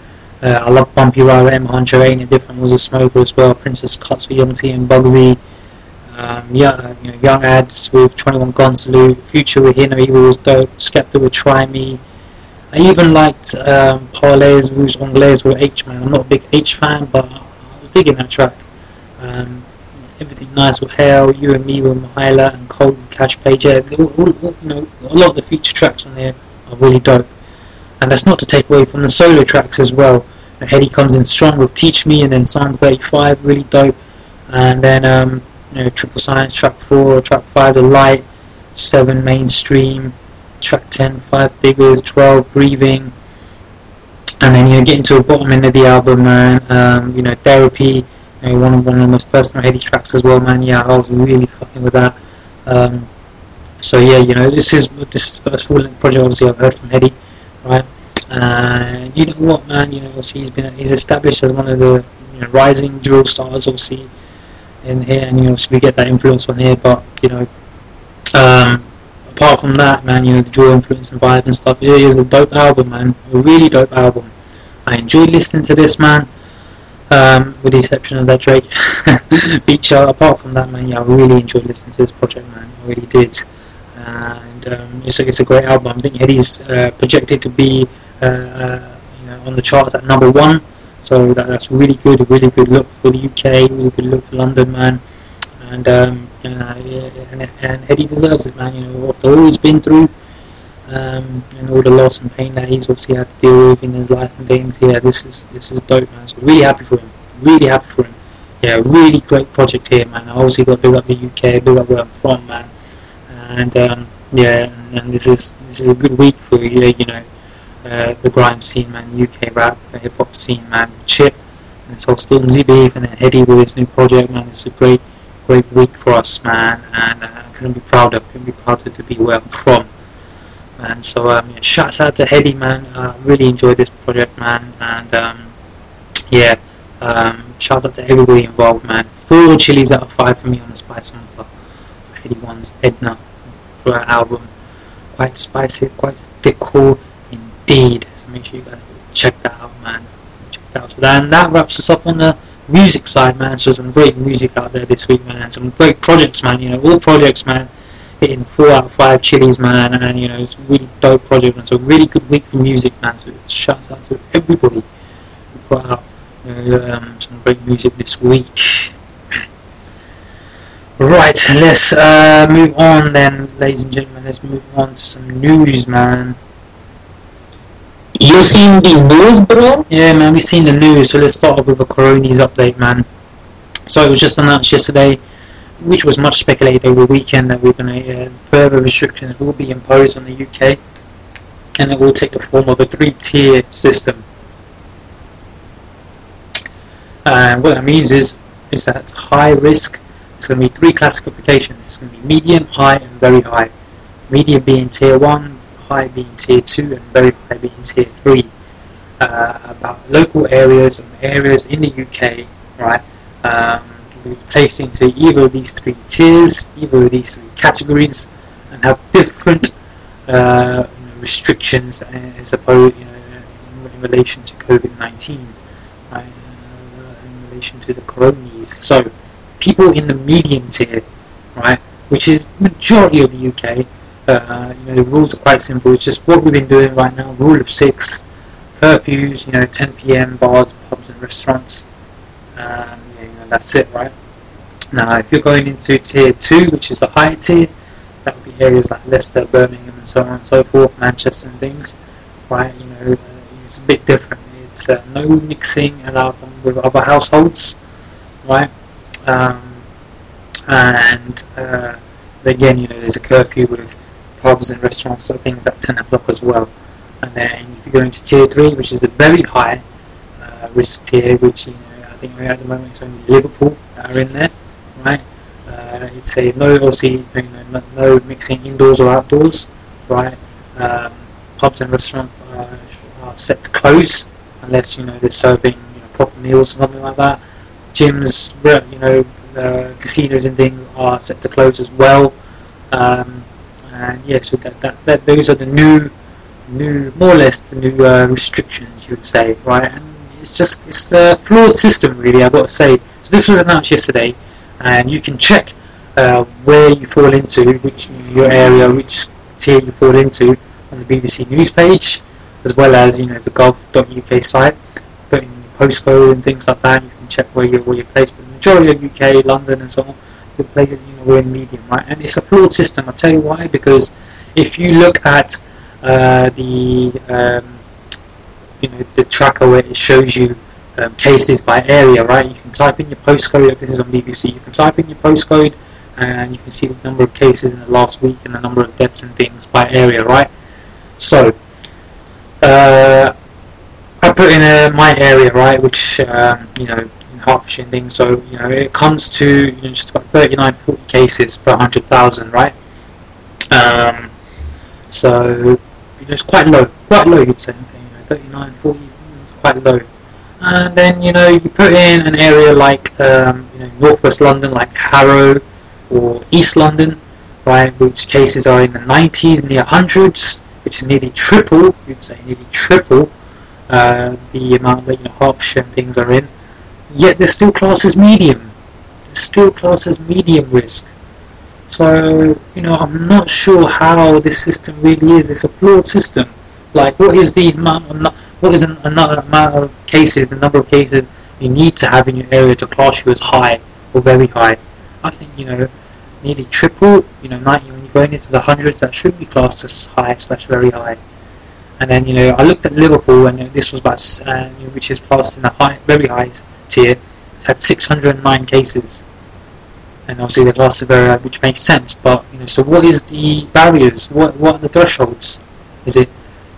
uh, I love Bumpy Ride, M. Ain't It Different was a smoker as well. Princess Cuts for Young T and Bugzy. Um, uh, you know, Young Adz with 21 Gun Salute. Future with Hear No Evil was dope. Skepta with Try Me. I even liked um, Parlez Vous Anglais with Aitch Man. I'm not a big Aitch fan, but I was digging that track. Um, everything nice with Haile, You and Me with Mahalia and Cold and Cash Page. Yeah, all, all, you know, a lot of the feature tracks on there are really dope. And that's not to take away from the solo tracks as well. Headie comes in strong with Teach Me and then Psalm 35, really dope. And then um, you know, Triple Science, track 4, track 5, The Light, 7, Mainstream, track 10, 5 Figures, 12, Breathing, and then you know getting to the bottom end of the album, man. Um, you know, therapy, you know, one of one of the most personal Headie tracks as well, man. Yeah, I was really fucking with that. Um, so yeah, you know, this is this is the first full length project obviously I've heard from Headie, right? And you know what, man? You know, obviously he's been he's established as one of the you know, rising drill stars, obviously in here, and you we get that influence from here. But you know, um, apart from that, man, you know, the drill influence and vibe and stuff, it is a dope album, man. A really dope album. I enjoyed listening to this, man. Um, with the exception of that Drake *laughs* feature. Apart from that, man, yeah, I really enjoyed listening to this project, man. I really did. And um, it's, a, it's a great album. I think Headie's uh, projected to be uh, uh, you know, on the charts at number one. So that, that's really good, really good look for the UK, really good look for London, man. And um, uh, and, and Headie deserves it, man. You know, after all he's been through, um, and all the loss and pain that he's obviously had to deal with in his life and things. Yeah, this is this is dope, man. So really happy for him. Really happy for him. Yeah, really great project here, man. I obviously got to build up the UK, build up where I'm from, man. And um, yeah, and, and, this is this is a good week for you, you know, uh, the grime scene, man, UK rap, the hip hop scene, man. Chip, and it's all Stormzy Beef, and then Headie with his new project, man. It's a great great week for us, man. And uh, I couldn't be prouder. Couldn't be prouder to be where I'm from And So um, yeah, shouts out to Headie, man. Uh, really enjoyed this project, man. And um, yeah, um, shout out to everybody involved, man. Four chilies out of five for me on the Spice Hunter. Headie One's Edna album. Quite spicy, quite thick core indeed. So make sure you guys check that out, man. Check that out. So then that wraps us up on the music side, man. So some great music out there this week, man. Some great projects, man. You know, all projects, man hitting four out of five chilies, man, and you know it's a really dope project, and it's a really good week for music, man. So shouts out to everybody who put out um, some great music this week. right, let's uh, move on then, ladies and gentlemen. Let's move on to some news, man. You seen the news, bro? Yeah, man, we seen the news. So let's start off with a Coronies update, man. So it was just announced yesterday which was much speculated over the weekend that we're going to uh, further restrictions will be imposed on the UK, and it will take the form of a three-tier system. And what that means is is that high risk. It's going to be three classifications. It's going to be medium, high, and very high. Medium being tier one, high being tier two, and very high being tier three. Uh, about local areas and areas in the UK, right? Um, be placed into either of these three tiers, either of these three categories, and have different uh, restrictions as opposed you know, in, in, relation to COVID-19, right, uh, in relation to the coronies. So, people in the medium tier, right, which is majority of the UK, uh, you know, the rules are quite simple. It's just what we've been doing right now. Rule of six, curfews, you know, 10 p.m. bars, pubs, and restaurants. Um, that's it, right? Now, if you're going into tier 2, which is the higher tier, that would be areas like Leicester, Birmingham, and so on and so forth, Manchester and things, right? You know, uh, it's a bit different. It's uh, no mixing allowed with other households, right? Um, and uh, again, you know, there's a curfew with pubs and restaurants and things at 10 o'clock as well. And then if you go into tier 3, which is the very high uh, risk tier, which you know, I think at the moment it's only Liverpool that are in there, right? Uh, it's a no, obviously, you know, no mixing indoors or outdoors, right? Um, pubs and restaurants are, are, set to close unless you know they're serving you know, proper meals or something like that. Gyms, you know, uh, casinos and things are set to close as well. Um, and yeah, so that, that, that those are the new, new more or less the new uh, restrictions you would say, right? And it's just it's a flawed system, really. I've got to say. So this was announced yesterday, and you can check uh, where you fall into, which your area, which tier you fall into on the BBC News page, as well as you know the gov.uk site. Put in your postcode and things like that. You can check where you're where you're placed. But the majority of UK, London, and so on, you're placed, you know, in medium, right? And it's a flawed system. I'll tell you why. Because if you look at uh, the um, you know the tracker where it shows you um, cases by area, right? You can type in your postcode. This is on BBC. You can type in your postcode, and you can see the number of cases in the last week and the number of deaths and things by area, right? So, uh, I put in uh, my area, right, which um, you know and things. So you know it comes to you know, just about 39, 40 cases per hundred thousand, right? Um, so you know, it's quite low, quite low, you'd say. You know, 39, 40, it's quite low. And then you know you put in an area like um, you know northwest London, like Harrow or East London, right, which cases are in the 90s, near hundreds, which is nearly triple. You'd say nearly triple uh, the amount that you know Hertfordshire and things are in. Yet they're still classed as medium. They're still classed as medium risk. So you know I'm not sure how this system really is. It's a flawed system. Like what is the amount of what is an, another amount of cases, the number of cases you need to have in your area to class you as high or very high? I think you know nearly triple. You know, 90 when you're going into the hundreds, that should be classed as high slash very high. And then you know, I looked at Liverpool, and this was about uh, which is classed in the high, very high tier. It had 609 cases, and obviously the class is very high, which makes sense. But you know, so what is the barriers? What what are the thresholds? Is it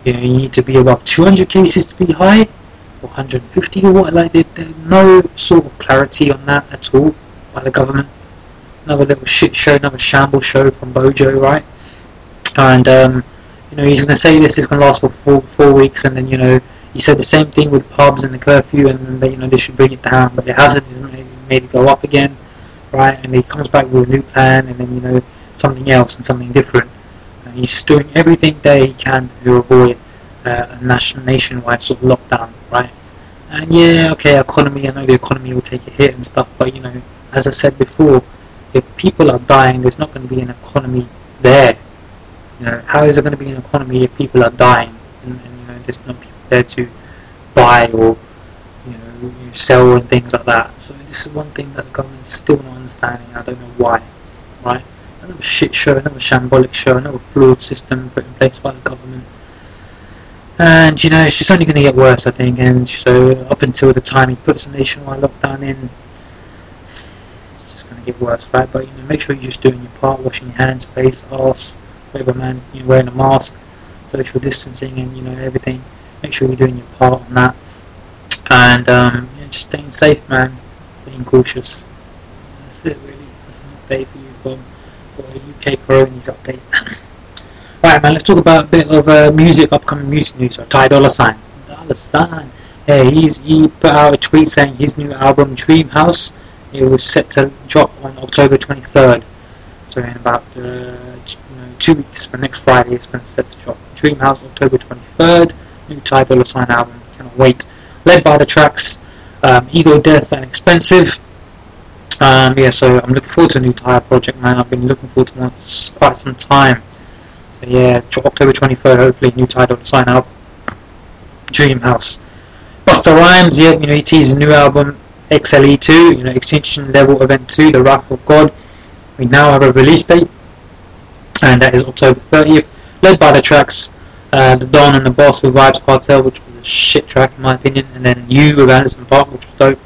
you know you need to be above 200 cases to be high, or 150 or what? Like there, there's no sort of clarity on that at all by the government another little shit show, another shamble show from Bojo, right? And um, you know he's going to say this is going to last for four, four weeks, and then you know he said the same thing with pubs and the curfew, and you know they should bring it down, but it hasn't. It made it go up again, right? And he comes back with a new plan, and then you know something else and something different. And he's just doing everything that he can to avoid uh, a national nationwide sort of lockdown, right? And yeah, okay, economy. I know the economy will take a hit and stuff, but you know, as I said before, if people are dying, there's not going to be an economy there. You know, how is there going to be an economy if people are dying and, and you know there's no people there to buy or you know sell and things like that? So this is one thing that the government's still not understanding. I don't know why. Right? Another shit show, another shambolic show, another flawed system put in place by the government. And you know, it's just only going to get worse, I think. And so, up until the time he puts a nationwide lockdown in, it's just going to get worse, right? But you know, make sure you're just doing your part, washing your hands, face, arse, whatever, man. You're wearing a mask, social distancing, and you know everything. Make sure you're doing your part on that, and um, yeah, just staying safe, man. Staying cautious. That's it, really. That's an update for you from for a UK Coronies update. *coughs* right, man. Let's talk about a bit of uh, music, upcoming music news. So Ty Dolla Sign, Dolla Sign. Yeah, he's he put out a tweet saying his new album Dream House it was set to drop on October 23rd. So in about uh, you know, two weeks from next Friday, it's been set to drop. Dreamhouse, October 23rd. New Ty Dolla Sign album. Cannot wait. Led by the tracks um, Ego, Death, and Expensive. Um, yeah, so I'm looking forward to a new Ty project, man. I've been looking forward to one for quite some time. So yeah, October 23rd, hopefully, new Ty Dolla Sign album. Dreamhouse. Busta Rhymes, yeah, you know, he teases a new album XLE2, you know, Extinction Level Event 2, The Wrath of God. We now have a release date, and that is October 30th, led by the tracks uh, The Don and the Boss with Vybz Kartel, which was a shit track in my opinion, and then You with Anderson .Paak, which was dope.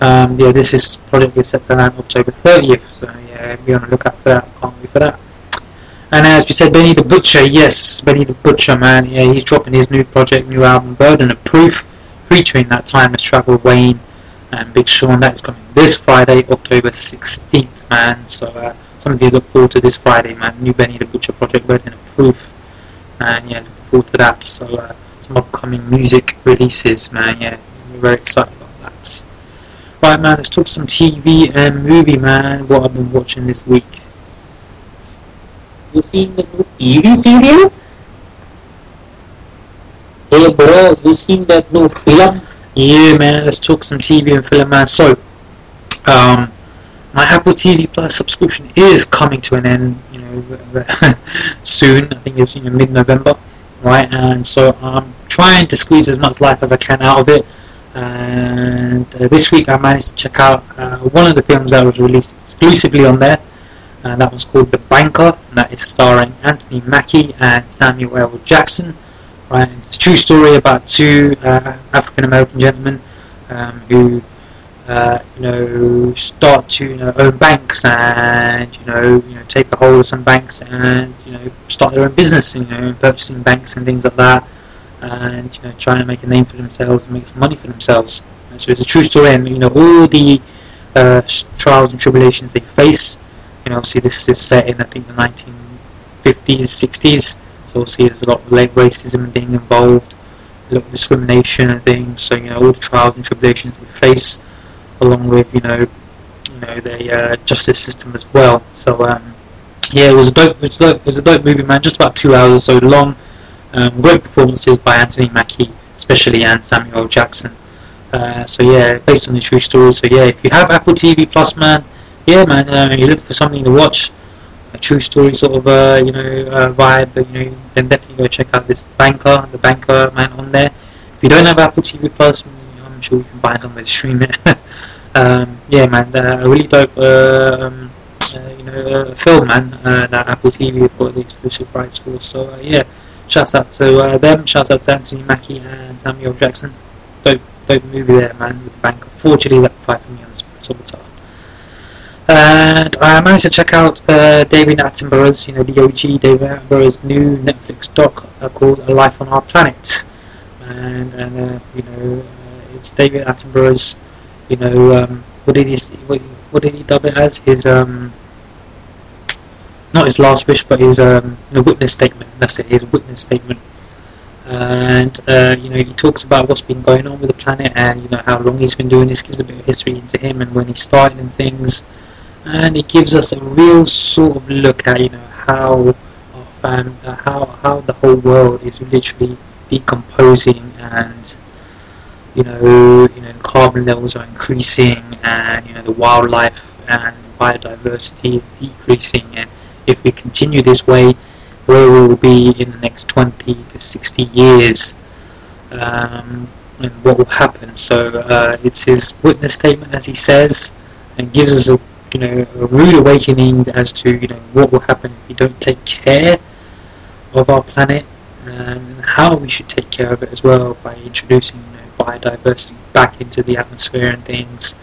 Um, yeah, this is is set to land October 30th, so yeah, be on the lookout for that. Can't wait for that. And as we said, Benny the Butcher, yes, Benny the Butcher, man, yeah, he's dropping his new project, new album, Burden of Proof, featuring that timeless travel Wayne and Big Sean. That's coming this Friday, October 16th, man. So uh, some of you look forward to this Friday, man. New Benny the Butcher project, Burden of Proof, and yeah, forward to that. So uh, some upcoming music releases, man. Yeah, we're very excited about that. Right, man. Let's talk some TV and movie, man. What I've been watching this week. You seen the new TV serial? Hey bro, you seen that new film? Yeah, man. Let's talk some TV and film, man. So, um, my Apple TV Plus subscription is coming to an end, you know, *laughs* soon. I think it's you know, mid-November, right? And so I'm trying to squeeze as much life as I can out of it. And uh, this week I managed to check out uh, one of the films that was released exclusively on there, and that was called The Banker, and that is starring Anthony Mackie and Samuel L. Jackson. Right, it's a true story about two uh, African American gentlemen um, who, uh, you know, start to you know own banks and you know you know take a hold of some banks and you know start their own business, you know, purchasing banks and things like that. and you know trying to make a name for themselves and make some money for themselves. And so it's a true story, and you know all the uh, trials and tribulations they face. You know, obviously this is set in I think the 1950s, 60s. So obviously there's a lot of late racism being involved, a lot of discrimination and things. So you know all the trials and tribulations they face, along with you know, you know the uh, justice system as well. So um, yeah, it was a dope. It was, dope, it was a dope movie, man. Just about two hours so long. Um, great performances by Anthony Mackie, especially and Samuel Jackson. Uh, so yeah, based on the true story. So yeah, if you have Apple TV Plus, man, yeah, man, uh, you look for something to watch, a true story sort of uh, you know uh, vibe. But, you know, then definitely go check out this banker, the banker man on there. If you don't have Apple TV Plus, sure you can find somewhere to stream it. *laughs* um, yeah, man, uh, a really dope. Um, uh, you know, uh, film, man, uh, that Apple TV have got the exclusive rights for. So, yeah, shouts out to them, shouts out to Anthony Mackie and Samuel Jackson. Dope, dope movie there, man, with the bank. Unfortunately, that five for me on of. And I managed to check out uh, David Attenborough's, you know, the OG David Attenborough's new Netflix doc called A Life on Our Planet. And, and uh, you know, it's David Attenborough's, you know, um, what did he what, what did he dub it as? His um, not his last wish, but his um, witness statement. That's it. His witness statement. And uh, you know, he talks about what's been going on with the planet, and you know how long he's been doing this. Gives a bit of history into him and when he started and things. And it gives us a real sort of look at you know how our fan, uh, how how the whole world is literally decomposing and you know, you know, carbon levels are increasing, and you know, the wildlife and biodiversity is decreasing. And if we continue this way, where we will be in the next 20 to 60 years, um, and what will happen. So uh, it's his witness statement, as he says, and gives us a you know a rude awakening as to you know what will happen if we don't take care of our planet and how we should take care of it as well by introducing biodiversity back into the atmosphere and things.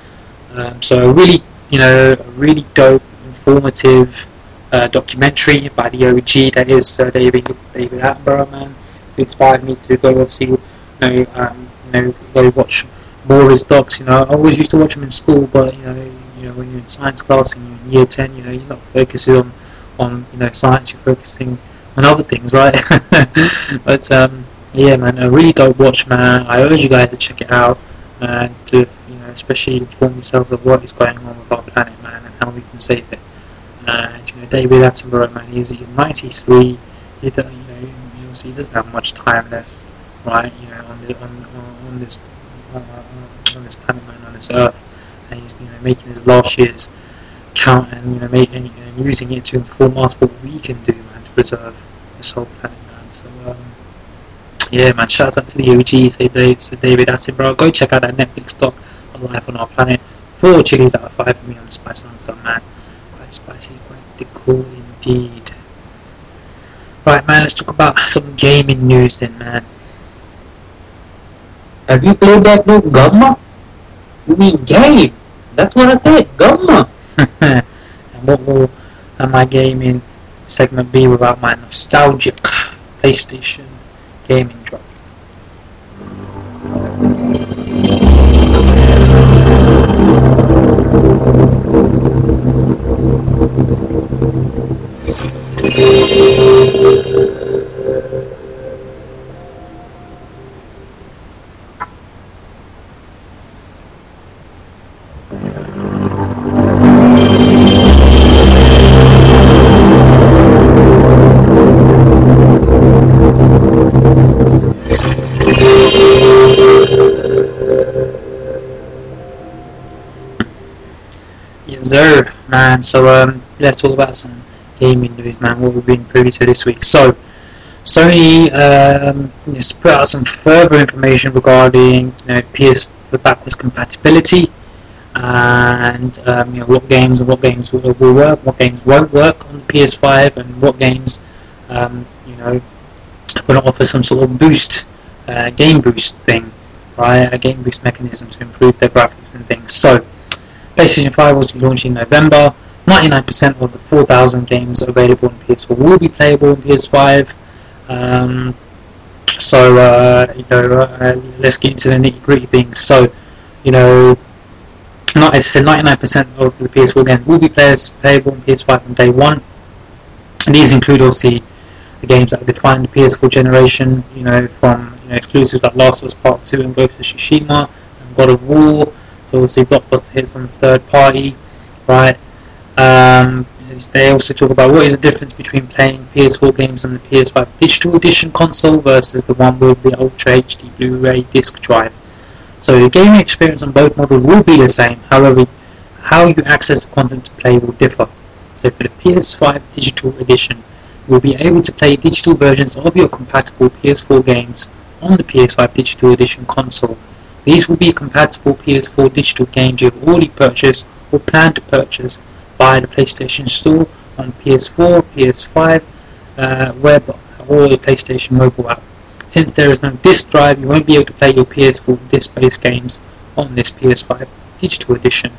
Um, so a really, you know, a really dope, informative uh, documentary by the OG that is uh, David David Attenborough, man. It's inspired me to go obviously, you know, um, you know, go watch more of his docs. You know, I always used to watch them in school, but you know, you know, when you're in science class and you're in year ten, you know, you're not focusing on on you know science. You're focusing on other things, right? *laughs* but um, yeah, man, a really dope watch, man. I urge you guys to check it out and to, you know, especially inform yourselves of what is going on with our planet, man, and how we can save it. And you know, David Attenborough, man, he's, he's 93. He, you know, he, doesn't have much time left, right? You know, on the, on, on, this on, on this planet, man, on this Earth, and he's you know making his last years count and you know making and using it to inform us what we can do, man, to preserve this whole planet, yeah, man, shout out to the OG, say Dave, so David Attenborough. Go check out that Netflix doc on Life on Our Planet. Four chilies out of five for me on the Spice Answer, man. Quite spicy, quite cool indeed. Right, man, let's talk about some gaming news then, man. Have you played that new Gamma? You mean game? That's what I said, Gamma. *laughs* and what will my gaming segment be without my nostalgic PlayStation gaming drop? So um, let's talk about some gaming news, man. What we've been privy to this week. So, Sony um, just put out some further information regarding you know PS backwards compatibility and um, you know what games and what games will, will work, what games won't work on the PS5, and what games um, you know are going to offer some sort of boost, uh, game boost thing, right? A game boost mechanism to improve their graphics and things. So. PlayStation 5 will be launched in November. 99% of the 4,000 games available on PS4 will be playable on PS5. Um, So uh, you know, uh, let's get into the nitty gritty things. So you know, not as I said, 99% of the PS4 games will be players playable on PS5 on day one. And these include obviously the games that define the PS4 generation. You know, from you know, exclusives like Last of Us Part Two and Ghost of Tsushima and God of War. So obviously blockbuster hits from third party, right? Um, they also talk about what is the difference between playing PS4 games on the PS5 Digital Edition console versus the one with the Ultra HD Blu-ray disc drive. So the gaming experience on both models will be the same, however, how you access the content to play will differ. So for the PS5 Digital Edition, you'll be able to play digital versions of your compatible PS4 games on the PS5 Digital Edition console. These will be compatible PS4 digital games you have already purchased or plan to purchase via the PlayStation Store on PS4, PS5, uh, web, or the PlayStation mobile app. Since there is no disc drive, you won't be able to play your PS4 disc-based games on this PS5 digital edition.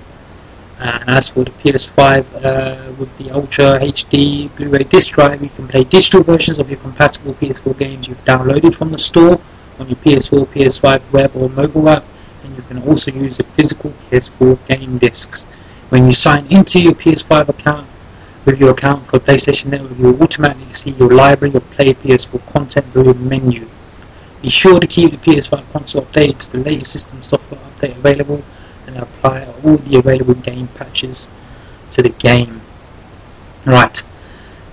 And as for the PS5 uh, with the Ultra HD Blu-ray disc drive, you can play digital versions of your compatible PS4 games you've downloaded from the store on your PS4, PS5 web or mobile app, and you can also use the physical PS4 game discs. When you sign into your PS5 account with your account for PlayStation Network, you will automatically see your library of Play PS4 content through the menu. Be sure to keep the PS5 console updated to the latest system software update available and apply all the available game patches to the game. Right.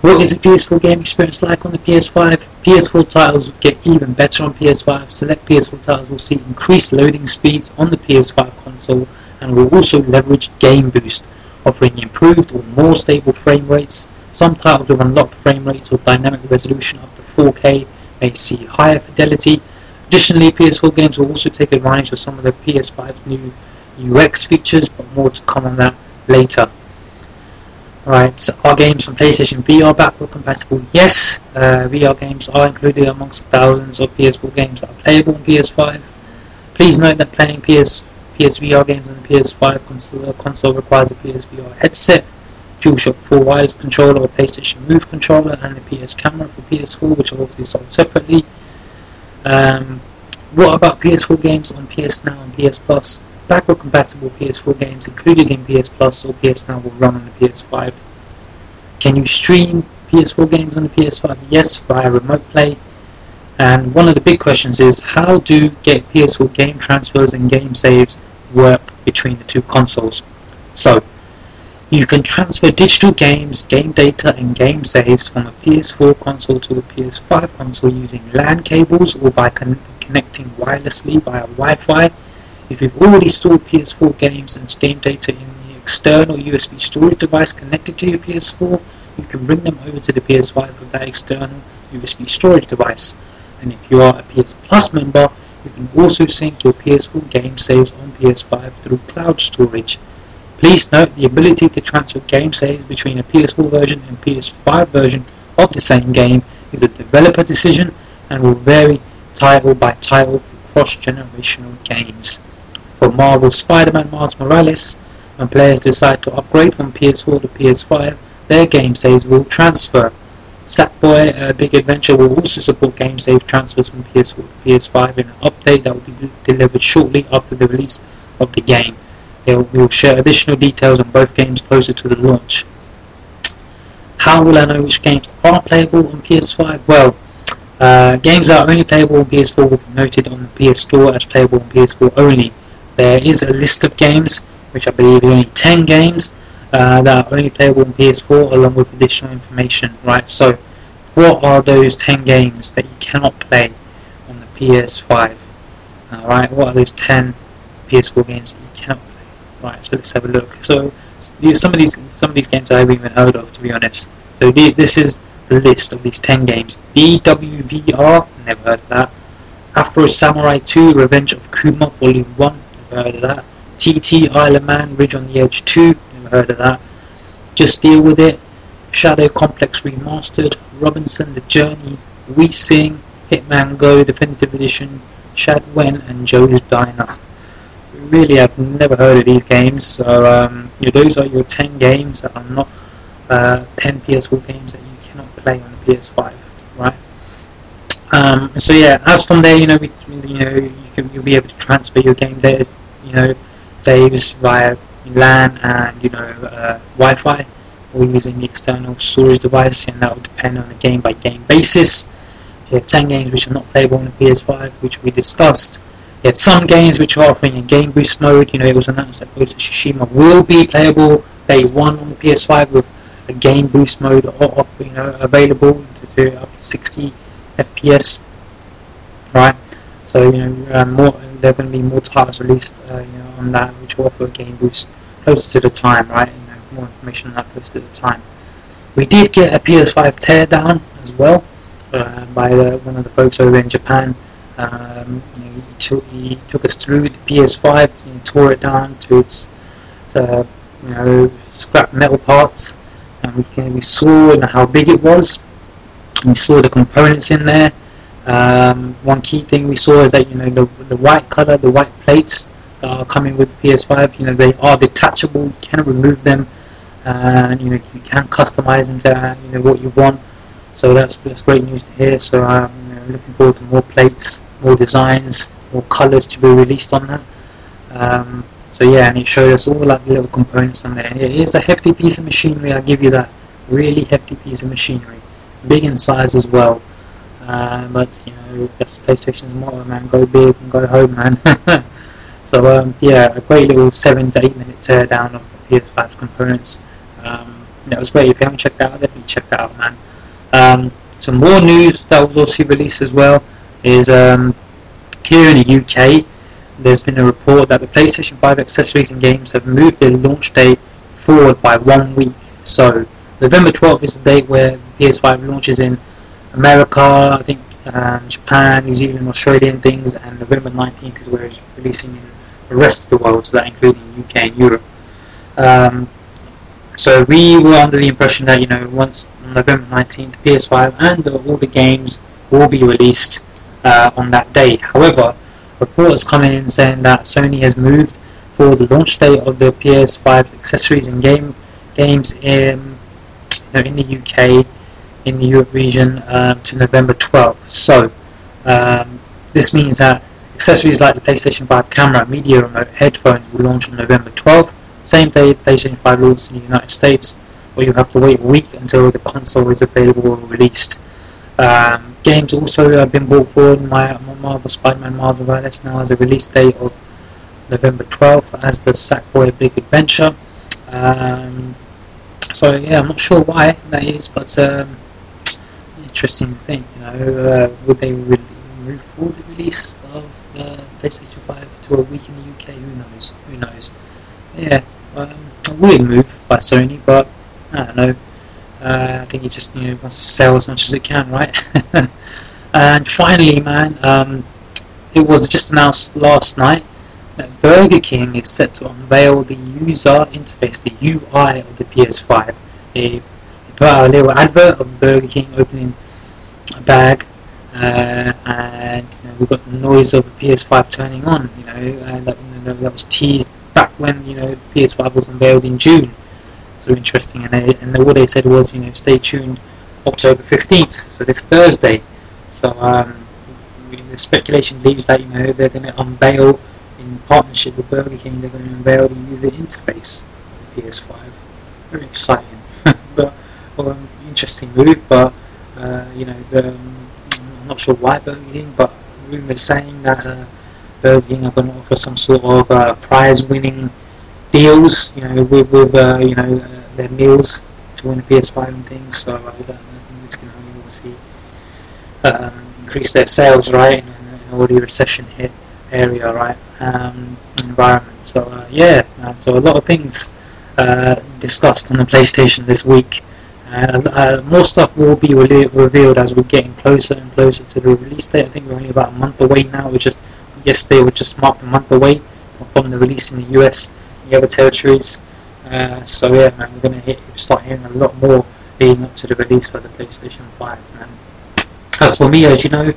What is the PS4 game experience like on the PS5? PS4 titles will get even better on PS5. Select PS4 titles will see increased loading speeds on the PS5 console and will also leverage Game Boost, offering improved or more stable frame rates. Some titles with unlocked frame rates or dynamic resolution up to 4K may see higher fidelity. Additionally, PS4 games will also take advantage of some of the PS5's new UX features, but more to come on that later. Right, are games from PlayStation VR backward compatible? Yes, uh, VR games are included amongst thousands of PS4 games that are playable on PS5. Please note that playing PS PSVR games on the PS5 console, console requires a PSVR headset, DualShock 4 wireless controller or PlayStation Move controller, and the PS camera for PS4, which are obviously sold separately. Um, what about PS4 games on PS Now and PS Plus? Backward compatible PS4 games included in PS Plus or PS Now will run on the PS5. Can you stream PS4 games on the PS5? Yes, via remote play. And one of the big questions is how do get PS4 game transfers and game saves work between the two consoles? So, you can transfer digital games, game data, and game saves from a PS4 console to a PS5 console using LAN cables or by con- connecting wirelessly via Wi-Fi. If you've already stored PS4 games and game data in the external USB storage device connected to your PS4, you can bring them over to the PS5 with that external USB storage device. And if you are a PS Plus member, you can also sync your PS4 game saves on PS5 through cloud storage. Please note the ability to transfer game saves between a PS4 version and PS5 version of the same game is a developer decision and will vary title by title for cross-generational games. For Marvel Spider-Man Miles Morales, when players decide to upgrade from PS4 to PS5, their game saves will transfer. Sackboy uh, Big Adventure will also support game save transfers from PS4 to PS5 in an update that will be delivered shortly after the release of the game. We will share additional details on both games closer to the launch. How will I know which games are playable on PS5? Well, uh, games that are only playable on PS4 will be noted on the PS Store as playable on PS4 only. There is a list of games, which I believe is only 10 games, uh, that are only playable on PS4 along with additional information, right? So, what are those 10 games that you cannot play on the PS5? Alright, what are those 10 PS4 games that you cannot play? Right, so let's have a look. So, some of these some of these games I haven't even heard of, to be honest. So the, this is the list of these 10 games. DWVR, never heard of that. Afro Samurai 2, Revenge of Kuma, Volume 1, never heard of that. TT Island Man, Ride on the Edge 2, never heard of that. Just Deal With It, Shadow Complex Remastered, Robinson The Journey, We Sing, Hitman Go Definitive Edition, Shad Wen, and Joe's Diner. Really, I've never heard of these games, so um, yeah, those are your 10 games that are not uh, 10 PS4 games that you cannot play on the PS5, right? Um, so yeah, as from there, you know, we, you know, you can you'll be able to transfer your game there, you know, saves via LAN and you know uh, Wi-Fi, or using the external storage device, and that will depend on a game-by-game basis. You have 10 games which are not playable on the PS5, which we discussed. You had some games which are offering a game boost mode. You know, it was announced that Ghost of Tsushima will be playable day one on the PS5 with a game boost mode, or, you know, available to, to up to 60 FPS. Right. So you know, um, more there are going to be more titles released, uh, you know, on that which will offer a game boost closer to the time. Right. Know, more information on that closer to the time. We did get a PS5 teardown as well uh, by the, one of the folks over in Japan. Um, you know, he, took, he took us through the PS5, he tore it down to its uh, you know scrap metal parts, and we can we saw how big it was. We saw the components in there. Um, one key thing we saw is that you know the, the white color, the white plates coming with the PS5. You know they are detachable. You can remove them, and you know you can customize them to you know what you want. So that's that's great news to hear. So I'm you know, looking forward to more plates, more designs, more colors to be released on that. Um, so yeah, and it showed us all like the little components on there. It is a hefty piece of machinery. I give you that. Really hefty piece of machinery, big in size as well. Uh, but you know, that's PlayStation's motto, man. Go big and go home, man. *laughs* so um, yeah, a great little seven to eight minute teardown of the PS5's components. Um, that was great. If you haven't checked that out, definitely check that out, man. Um, some more news that was also released as well is um, here in the UK. There's been a report that the PlayStation 5 accessories and games have moved their launch date forward by one week. So November 12th is the date where PS5 launches in America, I think um, Japan, New Zealand, Australia, and things, and November 19th is where it's releasing in the rest of the world, so that including UK and Europe. Um, so we were under the impression that you know once on November 19th, PS5 and all the games will be released uh, on that day. However, reports coming in saying that Sony has moved for the launch date of the PS5's accessories and game games in you know, in the UK, in the Europe region um, to November 12th. So um, this means that accessories like the PlayStation 5 camera, media remote, headphones will launch on November 12th. Same day PlayStation 5 launches in the United States, or you have to wait a week until the console is available or released. Um, games also have been brought forward. My, Marvel Spider-Man Miles Morales now has a release date of November 12th as the Sackboy Big Adventure. Um, so yeah, I'm not sure why that is, but um, interesting thing. You know, uh, would they re- move forward the release uh, PlayStation 5 to a week in the UK? Who knows? Who knows? Yeah, um, a weird move by Sony, but I don't know. Uh, I think it just you know wants to sell as much as it can, right? *laughs* and finally, man, um, it was just announced last night that Burger King is set to unveil the user interface, the UI of the PS5. They, put out a little advert of Burger King opening a bag, uh, and you know, we got the noise of the PS5 turning on. You know, and that, you know, that was teased back when you know PS5 was unveiled in June. So interesting, and they, and all they said was, you know, stay tuned, October fifteenth, so this Thursday. So um, the speculation believes that you know they're going to unveil in partnership with Burger King, they're going to unveil the user interface of the PS5. Very exciting, *laughs* but well, interesting move. But uh, you know, the, not sure why Burger King, but rumors saying that uh, Burger King are going to offer some sort of uh, prize-winning deals, you know, with, with uh, you know uh, their meals to win a PS5 and things. So I, don't, I think this can only obviously um, increase their sales, right, in, in already recession hit area, right, um, environment. So uh, yeah, so a lot of things uh, discussed on the PlayStation this week. Uh, uh, more stuff will be re- revealed as we're getting closer and closer to the release date. I think we're only about a month away now. We just yesterday we just marked a month away from the release in the US, and the other territories. Uh, so yeah, man, we're gonna hit, start hearing a lot more leading up to the release of the PlayStation 5. Man. As for me, as you know,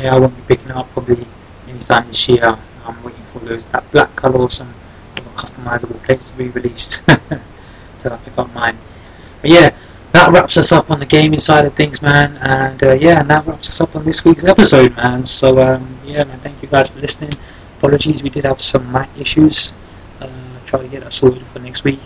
yeah, I won't be picking it up probably anytime this year. I'm waiting for that black colour or some customizable plates to be released *laughs* to pick up mine. But yeah, that wraps us up on the gaming side of things, man. And uh, yeah, and that wraps us up on this week's episode, man. So um, yeah, man, thank you guys for listening. Apologies, we did have some mic issues. Uh, try to get that sorted for next week.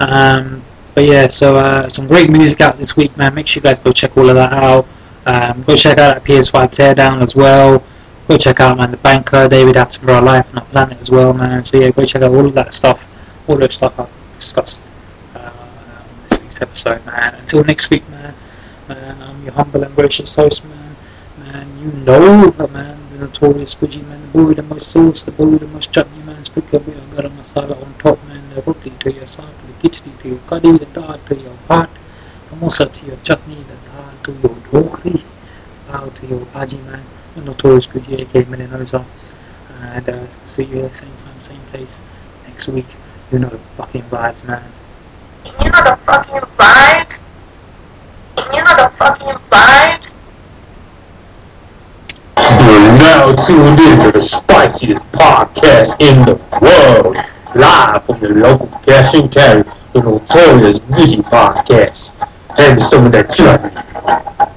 Um, but yeah, so uh, some great music out this week, man. Make sure you guys go check all of that out. Um, go check out that PS5 teardown as well. Go check out, man, the banker, David Attenborough life on our planet as well, man. So yeah, go check out all of that stuff, all the stuff I've discussed episode, man. Until next week, man. Man, I'm your humble and gracious host, man. Man, you know, man, the notorious Squidgy, man, the boy the most sauce, the boy the most chutney, man. Speak bit of garam masala on top, man. The roti to your sauce, the khichdi to your curry, the dal to your bhat, samosa to your chutney, the dal to your dhokri, dal to your bhaji, man. The notorious Squidgy, aka Melinoza. And uh, see you at the same time, same place next week. You know the fucking vibes, man. You know the fucking vibes? You know the fucking vibes? You're now tuned in to the spiciest podcast in the world. Live from your local cash and carry, the notorious Giddy Podcast. Hand me some of that chutney.